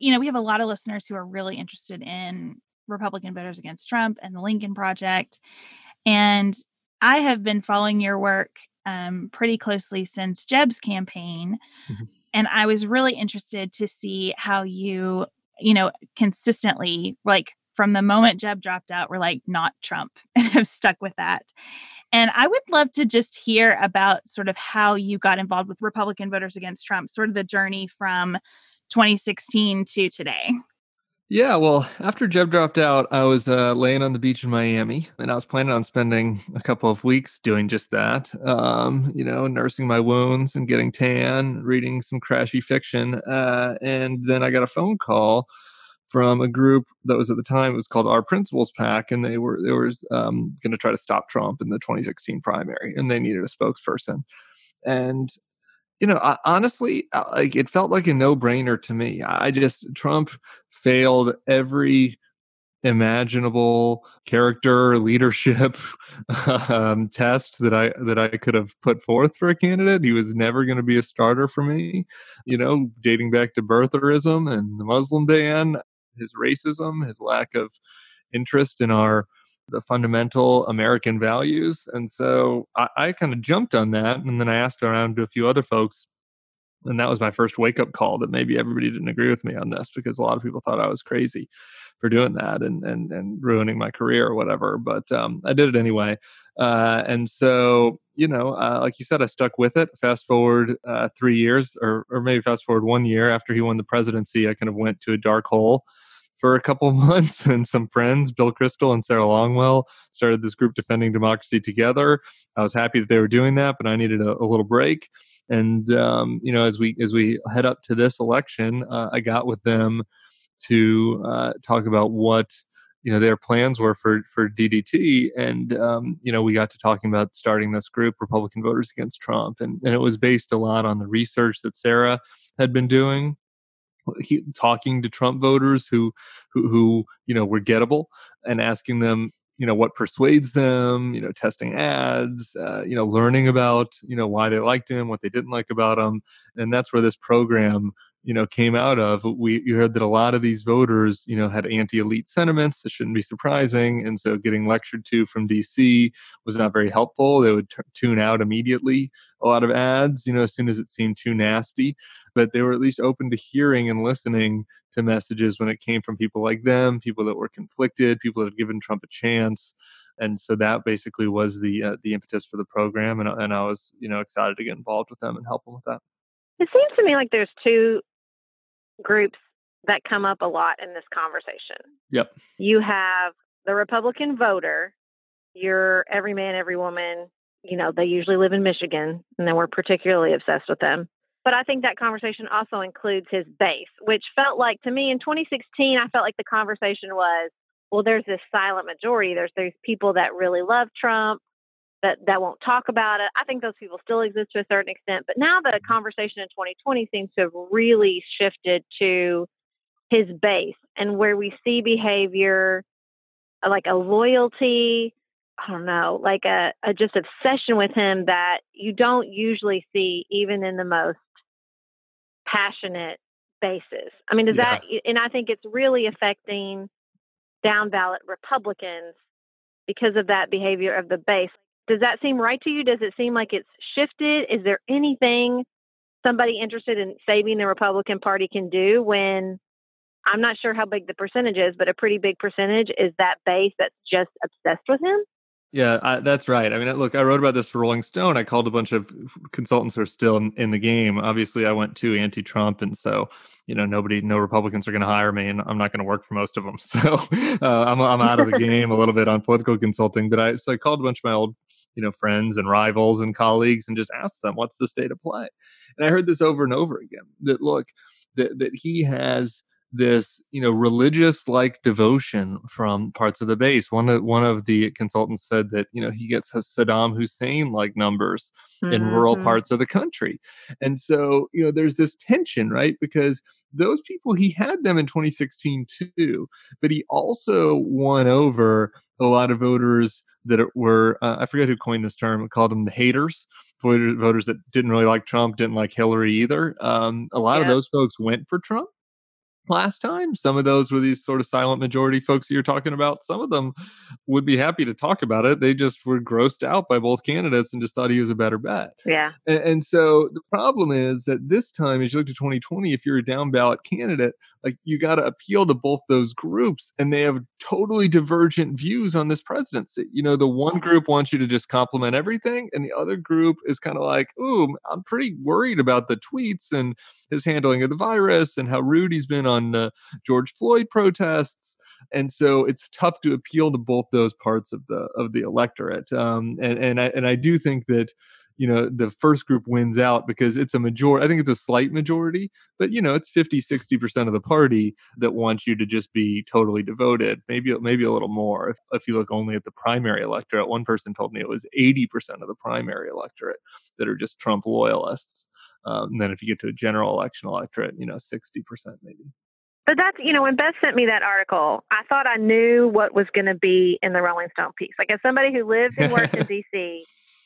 You know, we have a lot of listeners who are really interested in Republican voters against Trump and the Lincoln Project. And I have been following your work um, pretty closely since Jeb's campaign. Mm-hmm. And I was really interested to see how you, you know, consistently, like from the moment Jeb dropped out, were like, not Trump, *laughs* and have stuck with that. And I would love to just hear about sort of how you got involved with Republican voters against Trump, sort of the journey from 2016 to today. Yeah, well, after Jeb dropped out, I was uh, laying on the beach in Miami, and I was planning on spending a couple of weeks doing just that. Um, you know, nursing my wounds and getting tan, reading some crashy fiction, uh, and then I got a phone call from a group that was at the time it was called Our Principles PAC, and they were they were um, going to try to stop Trump in the 2016 primary, and they needed a spokesperson. And you know, I, honestly, like it felt like a no brainer to me. I just Trump failed every imaginable character leadership *laughs* um, test that I that I could have put forth for a candidate. He was never going to be a starter for me. You know, dating back to birtherism and the Muslim ban, his racism, his lack of interest in our the fundamental American values. And so I, I kind of jumped on that. And then I asked around to a few other folks and that was my first wake up call that maybe everybody didn't agree with me on this because a lot of people thought I was crazy for doing that and and and ruining my career or whatever. But um, I did it anyway. Uh, and so you know, uh, like you said, I stuck with it. Fast forward uh, three years, or or maybe fast forward one year after he won the presidency, I kind of went to a dark hole for a couple *laughs* months and some friends bill kristol and sarah longwell started this group defending democracy together i was happy that they were doing that but i needed a, a little break and um, you know, as we as we head up to this election, uh, I got with them to uh, talk about what you know their plans were for for DDT, and um, you know we got to talking about starting this group, Republican Voters Against Trump, and and it was based a lot on the research that Sarah had been doing. He, talking to Trump voters who, who, who you know were gettable, and asking them you know what persuades them you know testing ads uh, you know learning about you know why they liked him what they didn't like about him and that's where this program you know came out of we you heard that a lot of these voters you know had anti-elite sentiments that shouldn't be surprising and so getting lectured to from dc was not very helpful they would t- tune out immediately a lot of ads you know as soon as it seemed too nasty but they were at least open to hearing and listening to messages when it came from people like them, people that were conflicted, people that had given Trump a chance. And so that basically was the uh, the impetus for the program, and, and I was you know excited to get involved with them and help them with that. It seems to me like there's two groups that come up a lot in this conversation. Yep. You have the Republican voter, your every man, every woman. You know, they usually live in Michigan, and then we're particularly obsessed with them. But I think that conversation also includes his base, which felt like to me in 2016, I felt like the conversation was, well, there's this silent majority. There's there's people that really love Trump that that won't talk about it. I think those people still exist to a certain extent, but now the conversation in 2020 seems to have really shifted to his base and where we see behavior uh, like a loyalty, I don't know, like a, a just obsession with him that you don't usually see even in the most passionate bases. I mean, does yeah. that, and I think it's really affecting down ballot Republicans because of that behavior of the base. Does that seem right to you? Does it seem like it's shifted? Is there anything somebody interested in saving the Republican Party can do when I'm not sure how big the percentage is, but a pretty big percentage is that base that's just obsessed with him? Yeah, I, that's right. I mean, look, I wrote about this for Rolling Stone. I called a bunch of consultants who are still in, in the game. Obviously, I went to anti-Trump, and so you know, nobody, no Republicans are going to hire me, and I'm not going to work for most of them. *laughs* So uh, I'm I'm out of the game a little bit on political consulting. But I so I called a bunch of my old you know friends and rivals and colleagues and just ask them what's the state of play. And I heard this over and over again that look that that he has this you know religious like devotion from parts of the base one of one of the consultants said that you know he gets Saddam Hussein like numbers mm-hmm. in rural mm-hmm. parts of the country and so you know there's this tension right because those people he had them in 2016 too but he also won over a lot of voters that were uh, I forget who coined this term called them the haters voters that didn't really like Trump didn't like Hillary either um, a lot yeah. of those folks went for Trump last time. Some of those were these sort of silent majority folks that you're talking about. Some of them would be happy to talk about it. They just were grossed out by both candidates and just thought he was a better bet. Yeah. And, and so the problem is that this time, as you look to 2020, if you're a down ballot candidate, like you got to appeal to both those groups and they have totally divergent views on this presidency. You know, the one group wants you to just compliment everything, and the other group is kind of like, ooh, I'm pretty worried about the tweets and his handling of the virus and how rude he's been on uh, George Floyd protests. And so it's tough to appeal to both those parts of the of the electorate. Um, and and I and I do think that you know the first group wins out because it's a majority i think it's a slight majority but you know it's 50 60% of the party that wants you to just be totally devoted maybe maybe a little more if, if you look only at the primary electorate one person told me it was 80% of the primary electorate that are just trump loyalists um, and then if you get to a general election electorate, you know, 60% maybe. But that's, you know, when Beth sent me that article, I thought I knew what was going to be in the Rolling Stone piece. Like, as somebody who lives and works in *laughs* D.C.,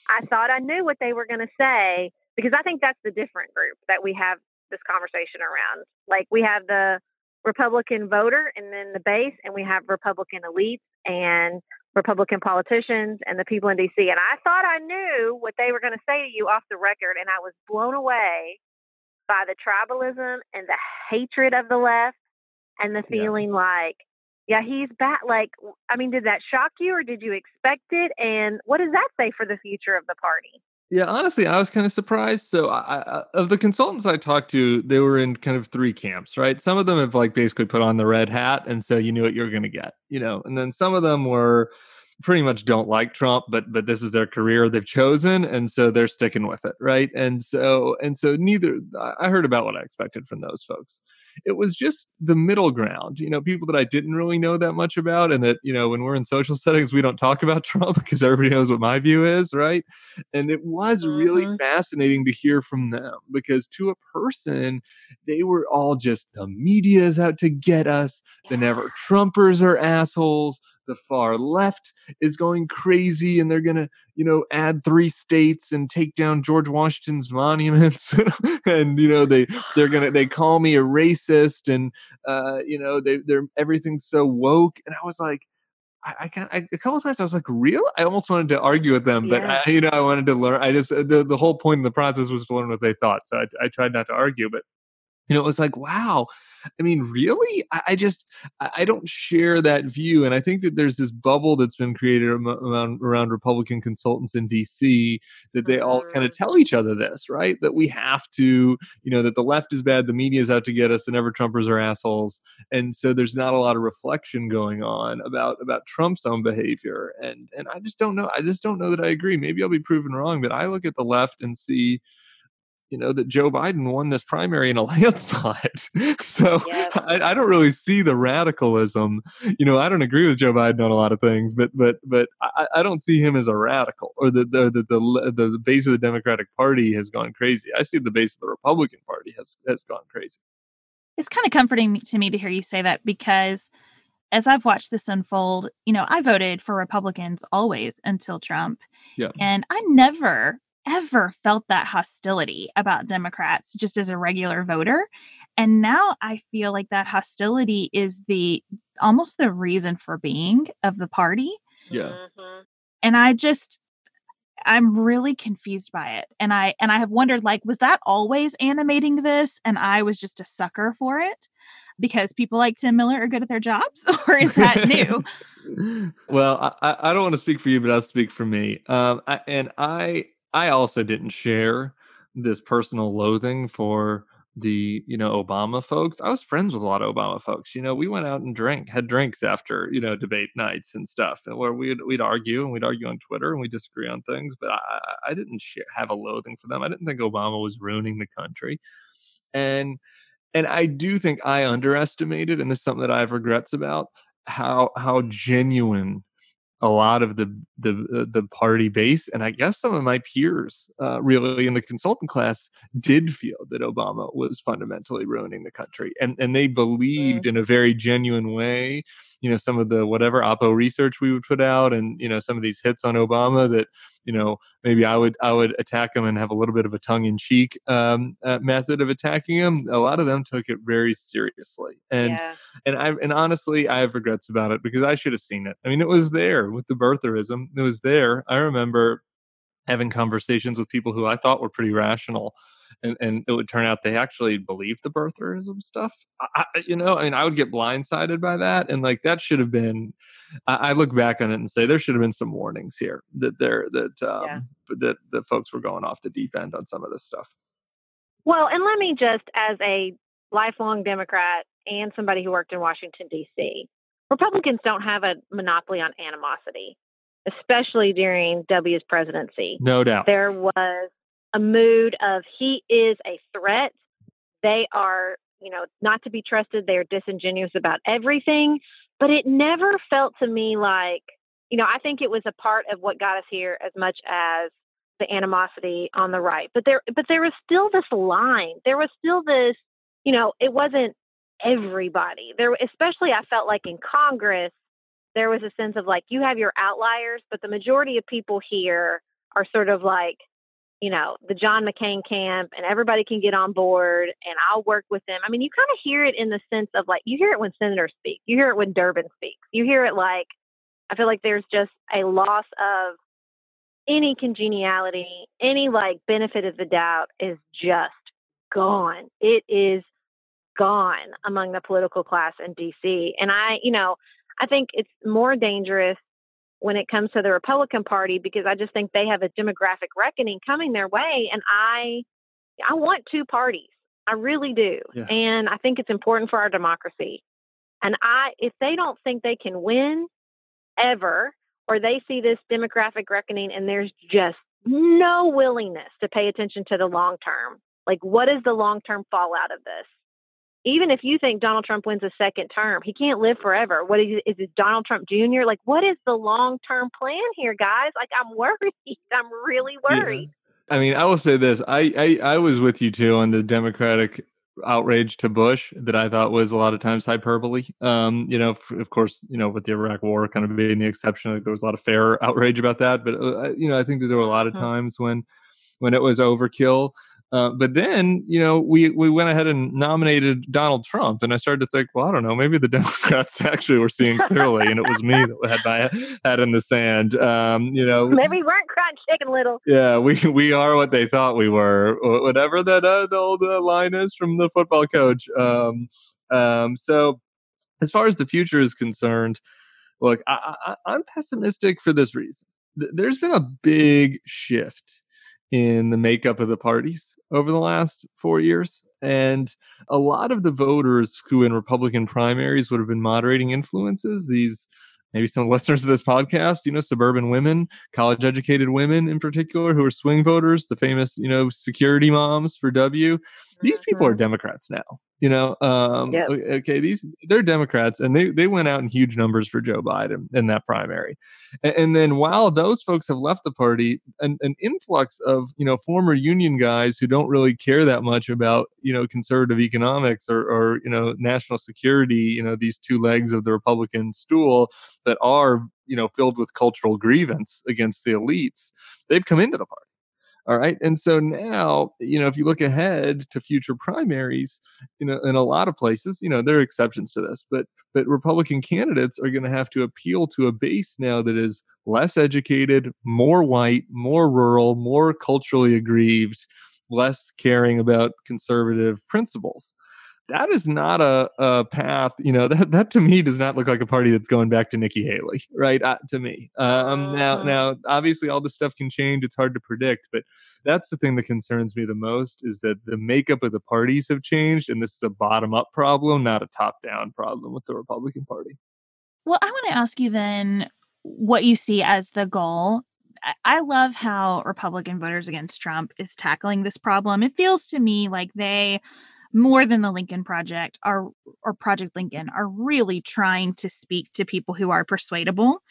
I thought I knew what they were going to say because I think that's the different group that we have this conversation around. Like, we have the Republican voter and then the base, and we have Republican elites and Republican politicians and the people in DC. And I thought I knew what they were going to say to you off the record. And I was blown away by the tribalism and the hatred of the left and the feeling yeah. like, yeah, he's back. Like, I mean, did that shock you or did you expect it? And what does that say for the future of the party? Yeah, honestly, I was kind of surprised. So, I, I, uh, of the consultants I talked to, they were in kind of three camps, right? Some of them have like basically put on the red hat, and so you knew what you were going to get, you know. And then some of them were pretty much don't like Trump, but but this is their career they've chosen, and so they're sticking with it, right? And so and so neither I heard about what I expected from those folks. It was just the middle ground, you know, people that I didn't really know that much about, and that you know when we're in social *laughs* settings we don't talk about *laughs* Trump because everybody knows what my view is, right? And it was mm-hmm. really fascinating to hear from them because to a person they were all just the media is out to get us, the never Trumpers are assholes the far left is going crazy and they're going to you know add three states and take down george washington's monuments *laughs* and you know they they're going to they call me a racist and uh you know they they're everything's so woke and i was like I, I, I, a couple times I was like, real? I almost wanted to argue with them, but yeah. I, you know, I wanted to learn. I just the, the whole point of the process was to learn what they thought. So I, I tried not to argue, but you know, it was like, wow, I mean, really? I, I, just I don't share that view, and I think that there's this bubble that's been created around, around Republican consultants in D.C. that they all kind of mm-hmm. tell each other this, right? That we have to, you know, that the left is bad, the media is out to get us, the never Trumpers are assholes, and so there's not a lot of reflection going on about about Trump's own behavior, and and I just don't know. I just don't know that I agree. Maybe I'll be proven wrong, but I look at the left and see you know that Joe Biden won this primary in a *laughs* landslide. so I, I, don't really see the radicalism. You know, I don't agree with Joe Biden on a lot of things, but but but I, I don't see him as a radical or the the, the the the base of the Democratic Party has gone crazy. I see the base of the Republican Party has has gone crazy. It's kind of comforting to me to hear you say that because as I've watched this unfold, you know, I voted for Republicans always until Trump. Yeah. And I never ever felt that hostility about Democrats just as a regular voter. And now I feel like that hostility is the almost the reason for being of the party. Yeah. Mm-hmm. And I just I'm really confused by it. And I and I have wondered like was that always animating this and I was just a sucker for it? because people like Tim Miller are good at their jobs, *laughs* or is that new? *laughs* well, I, I don't want to speak for you, but I'll speak for me. Um, I, and I I also didn't share this personal loathing for the you know Obama folks. I was friends with a lot of Obama folks. You know, we went out and drank, had drinks after you know debate nights and stuff, and where we'd we'd argue and we'd argue on Twitter and we disagree on things. But I, I didn't have a loathing for them. I didn't think Obama was ruining the country, and and I do think I underestimated, and this is something that I have regrets about how how genuine a lot of the the uh, the party base and I guess some of my peers uh, really in the consultant class did feel that Obama was fundamentally ruining the country and and they believed mm. in a very genuine way you know some of the whatever oppo research we would put out and you know some of these hits on obama that you know maybe i would i would attack them and have a little bit of a tongue-in-cheek um, uh, method of attacking them. a lot of them took it very seriously and yeah. and i and honestly i have regrets about it because i should have seen it i mean it was there with the birtherism it was there i remember having conversations with people who i thought were pretty rational and, and it would turn out they actually believed the birtherism stuff. I, you know, I mean, I would get blindsided by that, and like that should have been. I, I look back on it and say there should have been some warnings here that there that um, yeah. that that folks were going off the deep end on some of this stuff. Well, and let me just, as a lifelong Democrat and somebody who worked in Washington D.C., Republicans don't have a monopoly on animosity especially during W's presidency. No doubt. There was a mood of he is a threat. They are, you know, not to be trusted. They're disingenuous about everything. But it never felt to me like, you know, I think it was a part of what got us here as much as the animosity on the right. But there but there was still this line. There was still this, you know, it wasn't everybody. There especially I felt like in Congress there was a sense of like you have your outliers, but the majority of people here are sort of like you know, the John McCain camp and everybody can get on board and I'll work with them. I mean, you kind of hear it in the sense of like, you hear it when senators speak, you hear it when Durbin speaks, you hear it like, I feel like there's just a loss of any congeniality, any like benefit of the doubt is just gone. It is gone among the political class in DC. And I, you know, I think it's more dangerous when it comes to the Republican Party because I just think they have a demographic reckoning coming their way and I I want two parties. I really do. Yeah. And I think it's important for our democracy. And I if they don't think they can win ever or they see this demographic reckoning and there's just no willingness to pay attention to the long term. Like what is the long-term fallout of this? Even if you think Donald Trump wins a second term, he can't live forever. What is, is it Donald Trump Jr.? Like, what is the long term plan here, guys? Like, I'm worried. *laughs* I'm really worried. Yeah. I mean, I will say this: I, I I was with you too on the Democratic outrage to Bush that I thought was a lot of times hyperbole. Um, you know, of course, you know, with the Iraq War kind of being the exception, like there was a lot of fair outrage about that. But uh, you know, I think that there were a lot of mm-hmm. times when when it was overkill. Uh, but then, you know, we we went ahead and nominated Donald Trump, and I started to think, well, I don't know, maybe the *laughs* Democrats actually were seeing clearly, and it was me that had my head in the sand. Um, you know, *laughs* maybe we weren't crying chicken little. Yeah, we we are what they thought we were, whatever that uh, the old uh, line is from the football coach. Um, um, so, as far as the future is concerned, look, I, I, I'm pessimistic for this reason. There's been a big shift in the makeup of the parties over the last four years. And a lot of the voters who in Republican primaries would have been moderating influences, these maybe some *laughs* listeners of this podcast, you know, suburban women, college educated women in particular, who are swing voters, the famous, you know, security moms for W. These people are mm-hmm. Democrats now. You know, um, yep. okay, these they're Democrats, and they they went out in huge numbers for Joe Biden in that primary, and, and then while those folks have left the party, an, an influx of you know former union guys who don't really care that much about you know conservative economics or or you know national security, you know these two legs of the Republican stool that are you know filled with cultural grievance against the elites, they've come into the party all right. And so now, you know, if you look ahead to future primaries, you know, in a lot of places, you know, there are exceptions to this, but but Republican candidates are going to have to appeal to a base now that is less educated, more white, more rural, more culturally aggrieved, less caring about conservative principles that is not a, a path you know *laughs* that that to me does not look like a party that's going back to nikki haley right uh, to me um, now mm-hmm. now obviously all this stuff can change it's hard to predict but that's the thing that concerns me the most is that the makeup of the parties have changed and this is a bottom up problem not a top down problem with the republican party well i want to ask you then what you see as the goal I love how Republican voters against Trump is tackling this problem. It feels to me like they more than the Lincoln Project are or Project Lincoln are really trying to speak to people who are persuadable.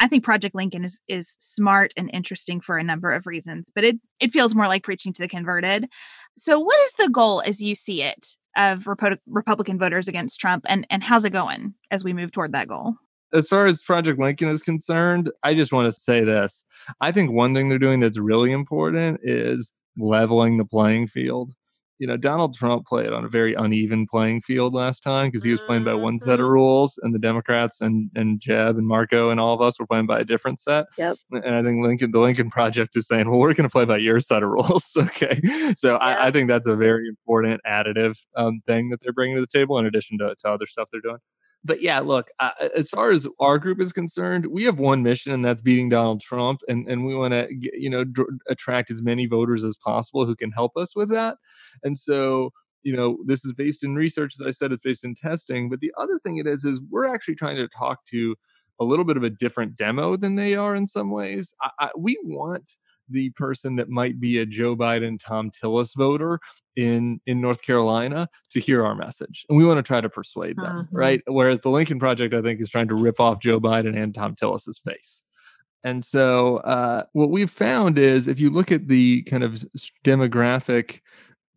I think Project Lincoln is is smart and interesting for a number of reasons, but it it feels more like preaching to the converted. So what is the goal as you see it of Repo- Republican voters against Trump and and how's it going as we move toward that goal? As far as Project Lincoln is concerned, I just want to say this. I think one thing they're doing that's really important is leveling the playing field you know, Donald Trump played on a very uneven playing field last time because he was playing by one set of Mhm. rules, and the Democrats and and Jeb and Marco and all of us were playing by a different set. Yep. And I think Lincoln, the Lincoln Project, is saying, well, we're going to play by your set of rules. *laughs* okay. So Yeah. I, I think that's a very important additive um, thing that they're bringing to the table, in addition to, to other stuff they're doing. But yeah, look, uh, as far as our group is concerned, we have one mission, and that's beating Donald Trump, and and we want to you know dr- attract as many voters as possible who can help us with that. And so you know this is based in research as i said it's based in testing but the other thing it is is we're actually trying to talk to a little bit of a different demo than they are in some ways I, I, we want the person that might be a joe biden thom tillis voter in in north carolina to hear our message and we want to try to persuade them Mhm. right whereas the lincoln project i think is trying to rip off joe biden and thom tillis's face and so uh, what we've found is if you look at the kind of demographic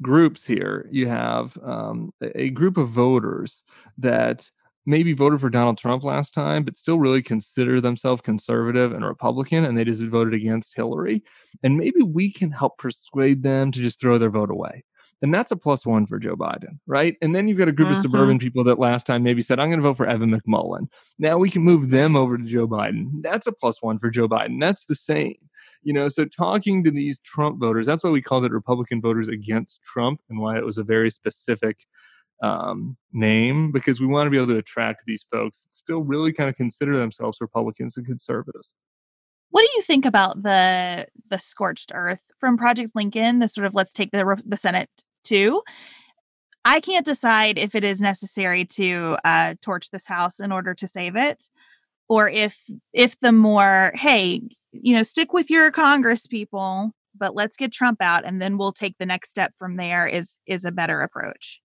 groups here. You have um, a group of voters that maybe voted for Donald Trump last time, but still really consider themselves conservative and Republican, and they just voted against Hillary. And maybe we can help persuade them to just throw their vote away. And that's a plus one for Joe Biden, right? And then you've got a group of Mhm. suburban people that last time maybe said, I'm going to vote for Evan McMullin. Now we can move them over to Joe Biden. That's a plus one for Joe Biden. That's the same. You know, so talking to these Trump voters, that's why we called it Republican voters against Trump and why it was a very specific um, name because we want to be able to attract these folks that still really kind of consider themselves Republicans and conservatives. What do you think about the the scorched earth from Project Lincoln? The sort of let's take the the Senate too. I can't decide if it is necessary to uh, torch this house in order to save it, or if if the more hey, you know, stick with your Congress people, but let's get Trump out, and then we'll take the next step from there. Is is a better approach.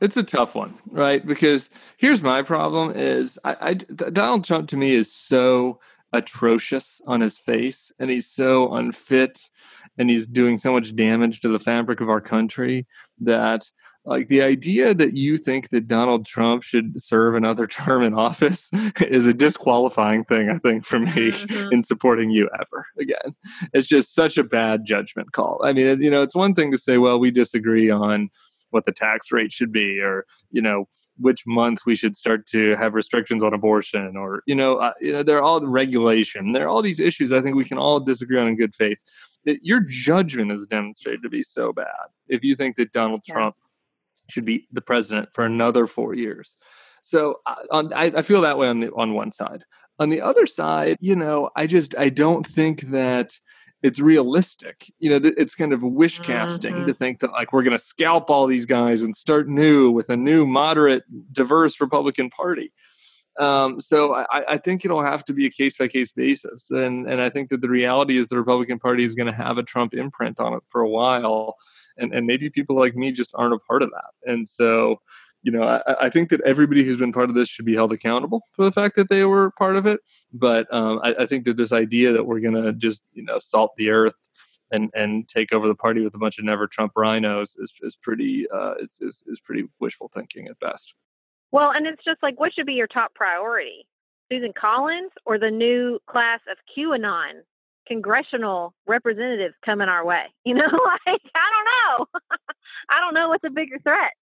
It's a tough one, right? Because here's my problem: is I, I Donald Trump to me is so atrocious on his face, and he's so unfit, and he's doing so much damage to the fabric of our country that. Like the idea that you think that Donald Trump should serve another *laughs* term in office is a disqualifying thing, I think, for me Mhm. in supporting you ever again. It's just such a bad judgment call. I mean, you know, it's one thing to say, well, we disagree on what the tax rate should be or you know which month we should start to have restrictions on abortion or you know uh, you know there are all the regulation. There are all these issues i think we can all disagree on in good faith. That your judgment is demonstrated to be so bad if you think that donald Yeah. trump should be the president for another four years. So uh, on, I, I feel that way on the on one side. On the other side you know i just i don't think that it's realistic. You know, it's kind of wish casting Mhm. to think that like we're going to scalp all these guys and start new with a new moderate, diverse Republican Party. Um, so I, I think it'll have to be a case by case basis, and and I think that the reality is the Republican Party is going to have a Trump imprint on it for a while, and and maybe people like me just aren't a part of that, and so you know, I, I think that everybody who's been part of this should be held accountable for the fact that they were part of it. But um, I, I think that this idea that we're going to just, you know, salt the earth and and take over the party with a bunch of never Trump RINOs is is pretty uh, is, is is pretty wishful thinking at best. Well, and it's just like, what should be your top priority? Susan Collins or the new class of QAnon congressional representatives coming our way? *laughs* You know, like, I don't know. *laughs* I don't know what's a bigger threat.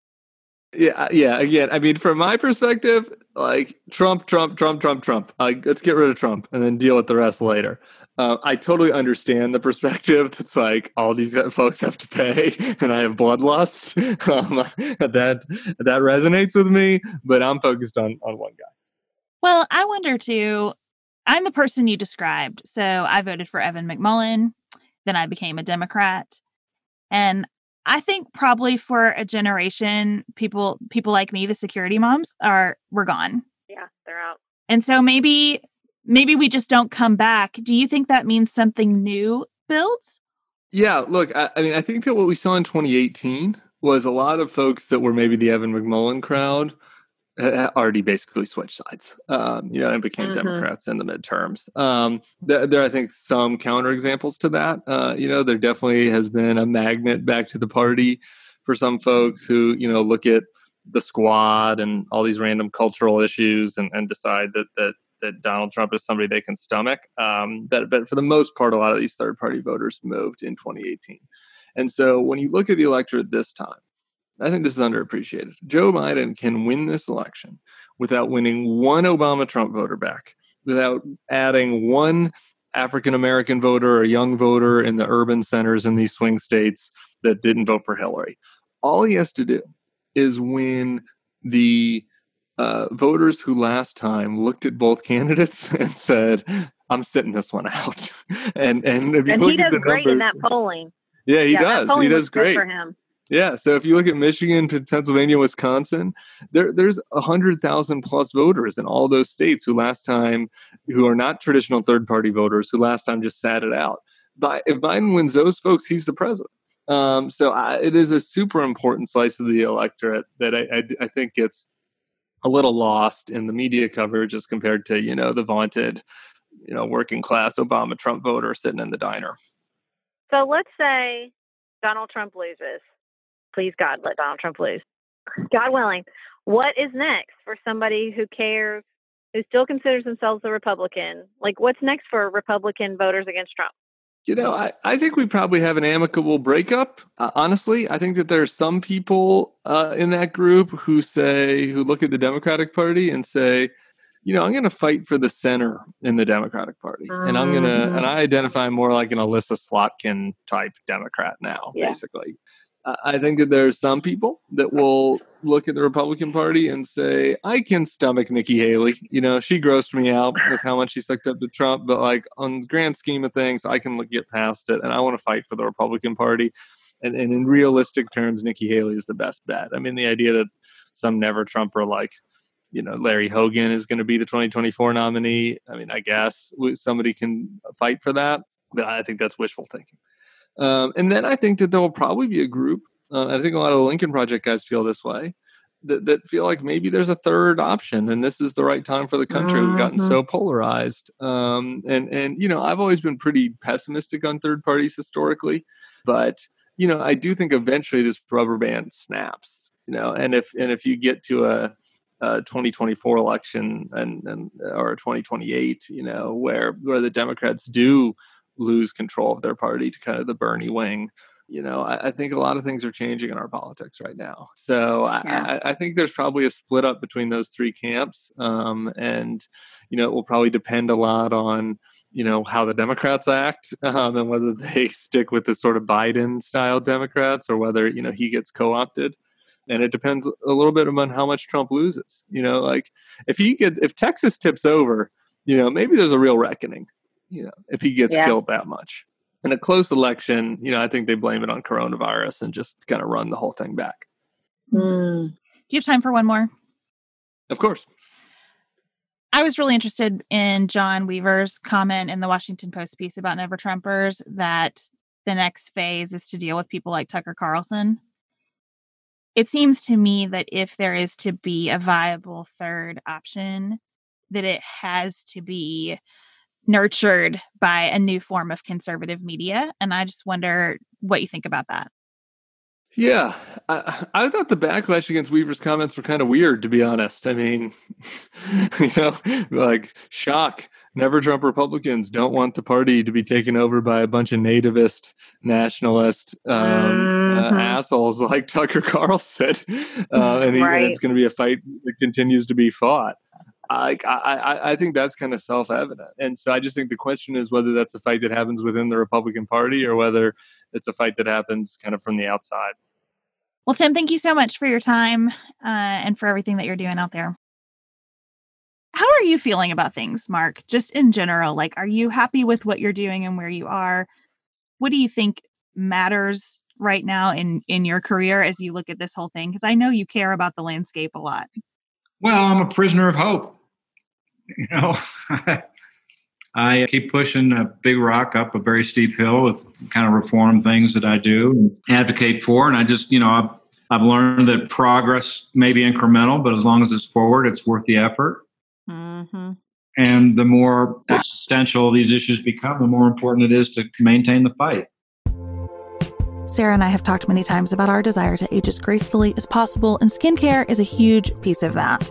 Yeah, yeah. Again, I mean, from my perspective, like Trump, Trump, Trump, Trump, Trump. Let's get rid of Trump and then deal with the rest later. Uh, I totally understand the perspective. *laughs* That's like all these folks have to pay, *laughs* and I have bloodlust. *laughs* Um, that that resonates with me, but I'm focused on on one guy. Well, I wonder too. I'm the person you described. So I voted for Evan McMullin. Then I became a Democrat. And I think probably for a generation, people people like me, the security moms, are we're gone. Yeah, they're out. And so maybe maybe we just don't come back. Do you think that means something new builds? Yeah, look, I, I mean, I think that what we saw in 2018 was a lot of folks that were maybe the Evan McMullin crowd already basically switched sides, um, you know, and became mm-hmm. Democrats in the midterms. Um, there, there, I think, some counterexamples to that. Uh, you know, there definitely has been a magnet back to the party for some folks who, you know, look at the squad and all these random cultural issues and, and decide that that that Donald Trump is somebody they can stomach. Um, but but for the most part, a lot of these third party voters moved in 2018. And so when you look at the electorate this time, I think this is underappreciated. Joe Biden can win this election without winning one Obama Trump voter back, without adding one African American voter or young voter in the urban centers in these swing states that didn't vote for Hillary. All he has to do is win the uh, voters who last time looked at both candidates *laughs* and said, "I'm sitting this one out." *laughs* and and if you and look he does at the great numbers, in that polling. Yeah, he yeah, does. He does great for him. Yeah, so if you look at Michigan, Pennsylvania, Wisconsin, there there's hundred thousand plus voters in all those states who last time who are not traditional third party voters who last time just sat it out. But if Biden wins those folks, he's the president. Um, so I, it is a super important slice of the electorate that I, I, I think gets a little lost in the media coverage as compared to you know the vaunted you know working class Obama Trump voter sitting in the diner. So let's say Donald Trump loses. Please God, let Donald Trump lose. God willing. What is next for somebody who cares, who still considers themselves a Republican? Like, what's next for Republican voters against Trump? You know, I, I think we probably have an amicable breakup. Uh, honestly, I think that there are some people uh, in that group who say, who look at the Democratic Party and say, you know, I'm going to fight for the center in the Democratic Party, mm-hmm. and I'm going to, and mm-hmm. I identify more like an Elissa Slotkin type Democrat now, yeah. basically. I think that there are some people that will look at the Republican Party and say, I can stomach Nikki Haley. You know, she grossed me out with how much she sucked up to Trump, but like on the grand scheme of things, I can get past it and I want to fight for the Republican Party. And, and in realistic terms, Nikki Haley is the best bet. I mean, the idea that some never Trumper like, you know, Larry Hogan is going to be the 2024 nominee. I mean, I guess somebody can fight for that, but I think that's wishful thinking. Um, and then I think that there will probably be a group. Uh, I think a lot of the Lincoln Project guys feel this way. That, that feel like maybe there's a third option and this is the right time for the country. Mm-hmm. We've gotten so mm-hmm. polarized. Um, and and you know, I've always been pretty pessimistic on third parties historically, but you know, I do think eventually this rubber band snaps. You know, and if and if you get to a, a 2024 election and, and or 2028, you know, where where the Democrats do lose control of their party to kind of the Bernie wing. You know, I, I think a lot of things are changing in our politics right now. So yeah. I, I, think there's probably a split up between those three camps. Um, and, you know, it will probably depend a lot on, you know, how the Democrats act *laughs* um, and whether they *laughs* stick with the sort of Biden style Democrats or whether, you know, he gets co opted and it depends a little bit on how much Trump loses. You know, like if he gets if Texas tips over, you know, maybe there's a real reckoning you know, if he gets yeah. killed that much. In a close election, you know, I think they blame it on coronavirus and just kind of run the whole thing back. Mm. Do you have time for one more? Of course. I was really interested in John Weaver's comment in the Washington Post piece about Never Trumpers that the next phase is to deal with people like Tucker Carlson. It seems to me that if there is to be a viable third option, that it has to be nurtured by a new form of conservative media. And I just wonder what you think about that. Yeah, I, I, thought the backlash against Weaver's comments were kind of weird, to be honest. I mean, *laughs* you know, like shock. Never Trump Republicans don't want the party to be taken over by a bunch of nativist, nationalist um, uh, mm-hmm. uh, assholes *laughs* like Tucker Carlson, uh, and, he, right. and it's going to be a fight that continues to be fought. I, I, I think that's kind of self evident. And so I just think the question is whether that's a fight that happens within the Republican Party or whether it's a fight that happens kind of from the outside. Well, Tim, thank you so much for your time uh, and for everything that you're doing out there. How are you feeling about things, Mark? Just in general, like, are you happy with what you're doing and where you are? What do you think matters right now in in your career as you look at this whole thing? Because I know you care about the landscape a lot. Well, I'm a prisoner of hope you know, *laughs* I keep pushing a big rock up a very steep hill with kind of reform things that I do and advocate for. And I just, you know, I've I've learned that progress may be incremental, but as long as it's forward, it's worth the effort. Mm-hmm. And the more existential these issues become, the more important it is to maintain the fight. Sarah and I have talked many times about our desire to age as gracefully as possible, and skincare is a huge piece of that.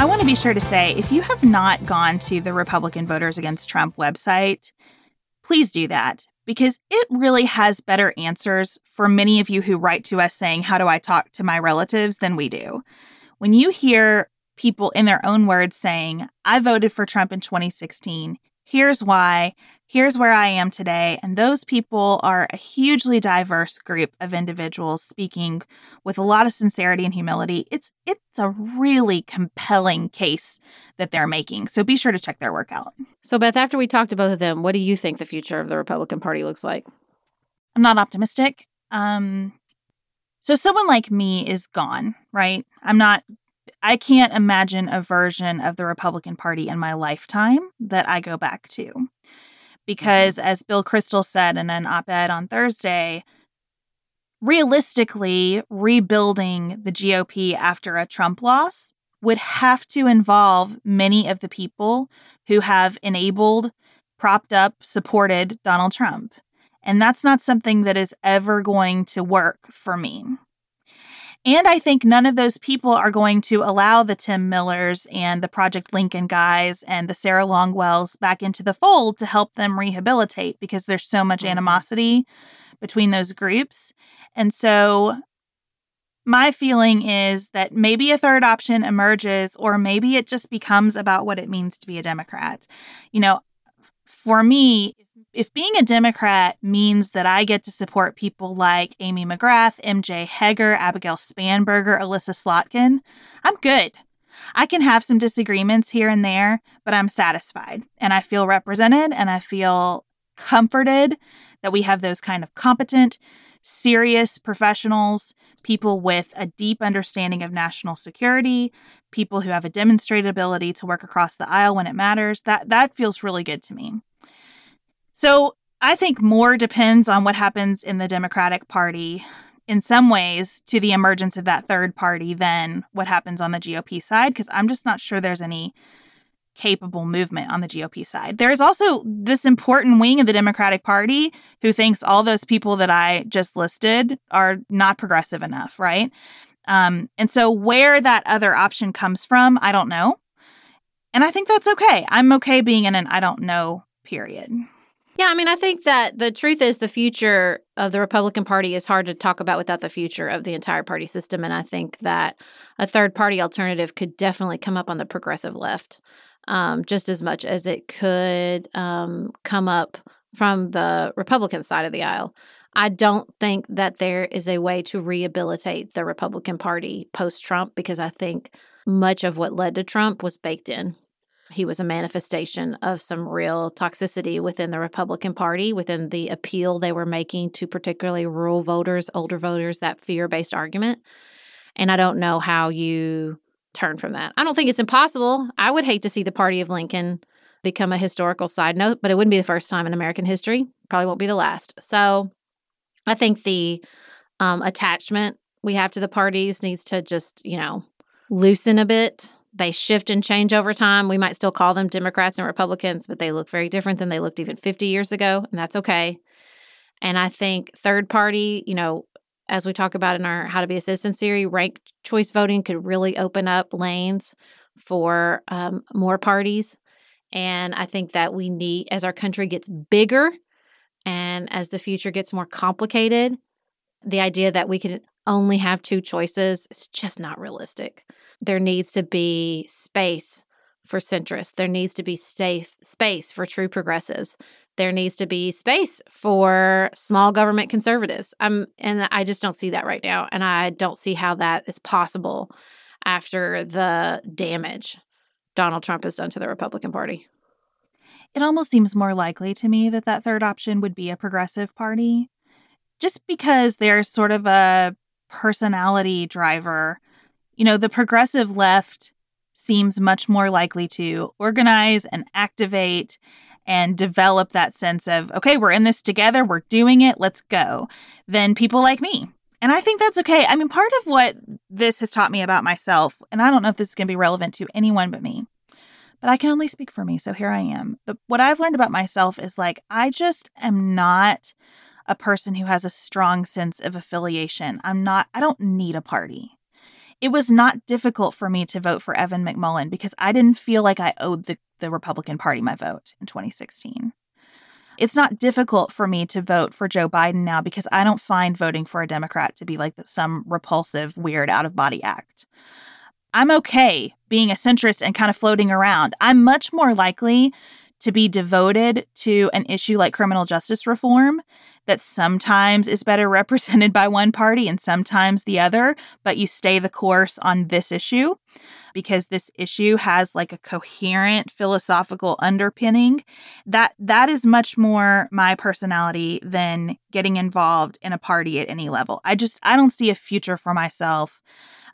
I want to be sure to say if you have not gone to the Republican Voters Against Trump website, please do that because it really has better answers for many of you who write to us saying, How do I talk to my relatives than we do. When you hear people in their own words saying, I voted for Trump in 2016, here's why, here's where I am today. And those people are a hugely diverse group of individuals speaking with a lot of sincerity and humility. It's it's a really compelling case that they're making. So be sure to check their work out. So Beth, after we talked to both of them, what do you think the future of the Republican Party looks like? I'm not optimistic. Um so someone like me is gone, right? I'm not I can't imagine a version of the Republican Party in my lifetime that I go back to. Because, mm-hmm. as Bill Kristol said in an op ed on Thursday, realistically, rebuilding the GOP after a Trump loss would have to involve many of the people who have enabled, propped up, supported Donald Trump. And that's not something that is ever going to work for me. And I think none of those people are going to allow the Tim Millers and the Project Lincoln guys and the Sarah Longwells back into the fold to help them rehabilitate because there's so much Mhm. animosity between those groups. And so my feeling is that maybe a third option emerges, or maybe it just becomes about what it means to be a Democrat. You know, for me, if being a Democrat means that I get to support people like Amy McGrath, MJ Hegar, Abigail Spanberger, Elissa Slotkin, I'm good. I can have some disagreements here and there, but I'm satisfied and I feel represented and I feel comforted that we have those kind of competent, serious professionals, people with a deep understanding of national security, people who have a demonstrated ability to work across the aisle when it matters. That that feels really good to me. So, I think more depends on what happens in the Democratic Party in some ways to the emergence of that third party than what happens on the GOP side because I'm just not sure there's any capable movement on the GOP side. There's also this important wing of the Democratic Party who thinks all those people that I just listed are not progressive enough, right? Um, and so where that other option comes from, I don't know. And I think that's okay. I'm okay being in an I don't know period. Yeah, I mean, I think that the truth is the future of the Republican Party is hard to talk about without the future of the entire party system. And I think that a third party alternative could definitely come up on the progressive left um, just as much as it could um, come up from the Republican side of the aisle. I don't think that there is a way to rehabilitate the Republican Party post Trump because I think much of what led to Trump was baked in. He was a manifestation of some real toxicity within the Republican Party, within the appeal they were making to particularly rural voters, older voters, that fear based argument. And I don't know how you turn from that. I don't think it's impossible. I would hate to see the party of Lincoln become a historical side note, but it wouldn't be the first time in American history. Probably won't be the last. So I think the um, attachment we have to the parties needs to just, you know, loosen a bit. They shift and change over time. We might still call them Democrats and Republicans, but they look very different than they looked even 50 years ago, and that's okay. And I think third party, you know, as we talk about in our How to Be a Citizen series, ranked choice voting could really open up lanes for um, more parties. And I think that we need, as our country gets bigger and as the future gets more complicated, the idea that we can only have two choices is just not realistic. There needs to be space for centrists. There needs to be safe space for true progressives. There needs to be space for small government conservatives. I'm and I just don't see that right now and I don't see how that is possible after the damage Donald Trump has done to the Republican Party. It almost seems more likely to me that that third option would be a progressive party just because there's sort of a personality driver. You know, the progressive left seems much more likely to organize and activate and develop that sense of, okay, we're in this together, we're doing it, let's go, than people like me. And I think that's okay. I mean, part of what this has taught me about myself, and I don't know if this is going to be relevant to anyone but me, but I can only speak for me. So here I am. What I've learned about myself is like, I just am not a person who has a strong sense of affiliation. I'm not, I don't need a party. It was not difficult for me to vote for Evan McMullin because I didn't feel like I owed the, the Republican Party my vote in 2016. It's not difficult for me to vote for Joe Biden now because I don't find voting for a Democrat to be like some repulsive, weird, out of body act. I'm okay being a centrist and kind of floating around. I'm much more likely to be devoted to an issue like criminal justice reform that sometimes is better represented *laughs* by one party and sometimes the other, but you stay the course on this issue because this issue has like a coherent philosophical underpinning that that is much more my personality than getting involved in a party at any level. I just I don't see a future for myself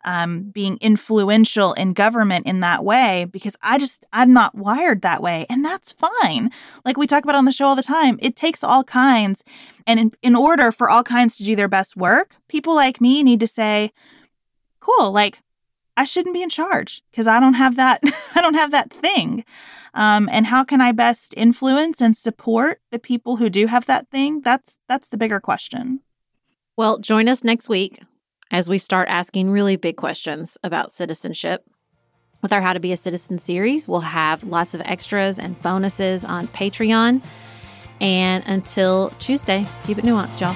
um, being influential in government in that way because I just, I'm not wired that way. And that's fine. Like we talk about on the show all the time, it takes all kinds. And in, in order for all kinds to do their best work, people like me need to say, cool, like I shouldn't be in charge because I don't have that, *laughs* I don't have that thing. Um, and how can I best influence and support the people who do have that thing? That's, that's the bigger question. Well, join us next week as we start asking really big questions about citizenship. With our How to Be a Citizen series, we'll have lots of extras and bonuses on Patreon. And until Tuesday, keep it nuanced, y'all.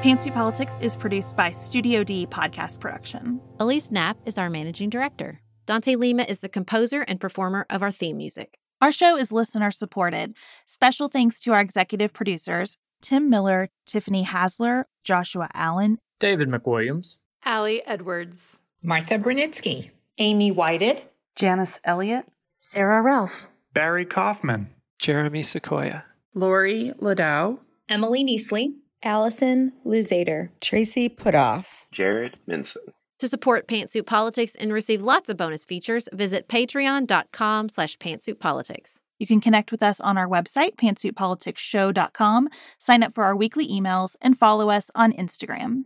Pantsuit Politics is produced by Studio D Podcast Production. Elise Knapp is our managing director. Dante Lima is the composer and performer of our theme music. Our show is listener supported. Special thanks to our executive producers, Tim Miller, Tiffany Hasler, Joshua Allen, David McWilliams, Allie Edwards, Martha Brunitsky, Amy Whited, Janice Elliott, Sarah Ralph, Barry Kaufman, Jeremy Sequoia, Lori Ladow, Emily Neasley, Allison Luzader, Tracy Putoff, Jared Minson. To support Pantsuit Politics and receive lots of bonus features, visit patreon.com slash pantsuitpolitics. You can connect with us on our website, pantsuitpoliticsshow.com, sign up for our weekly emails, and follow us on Instagram.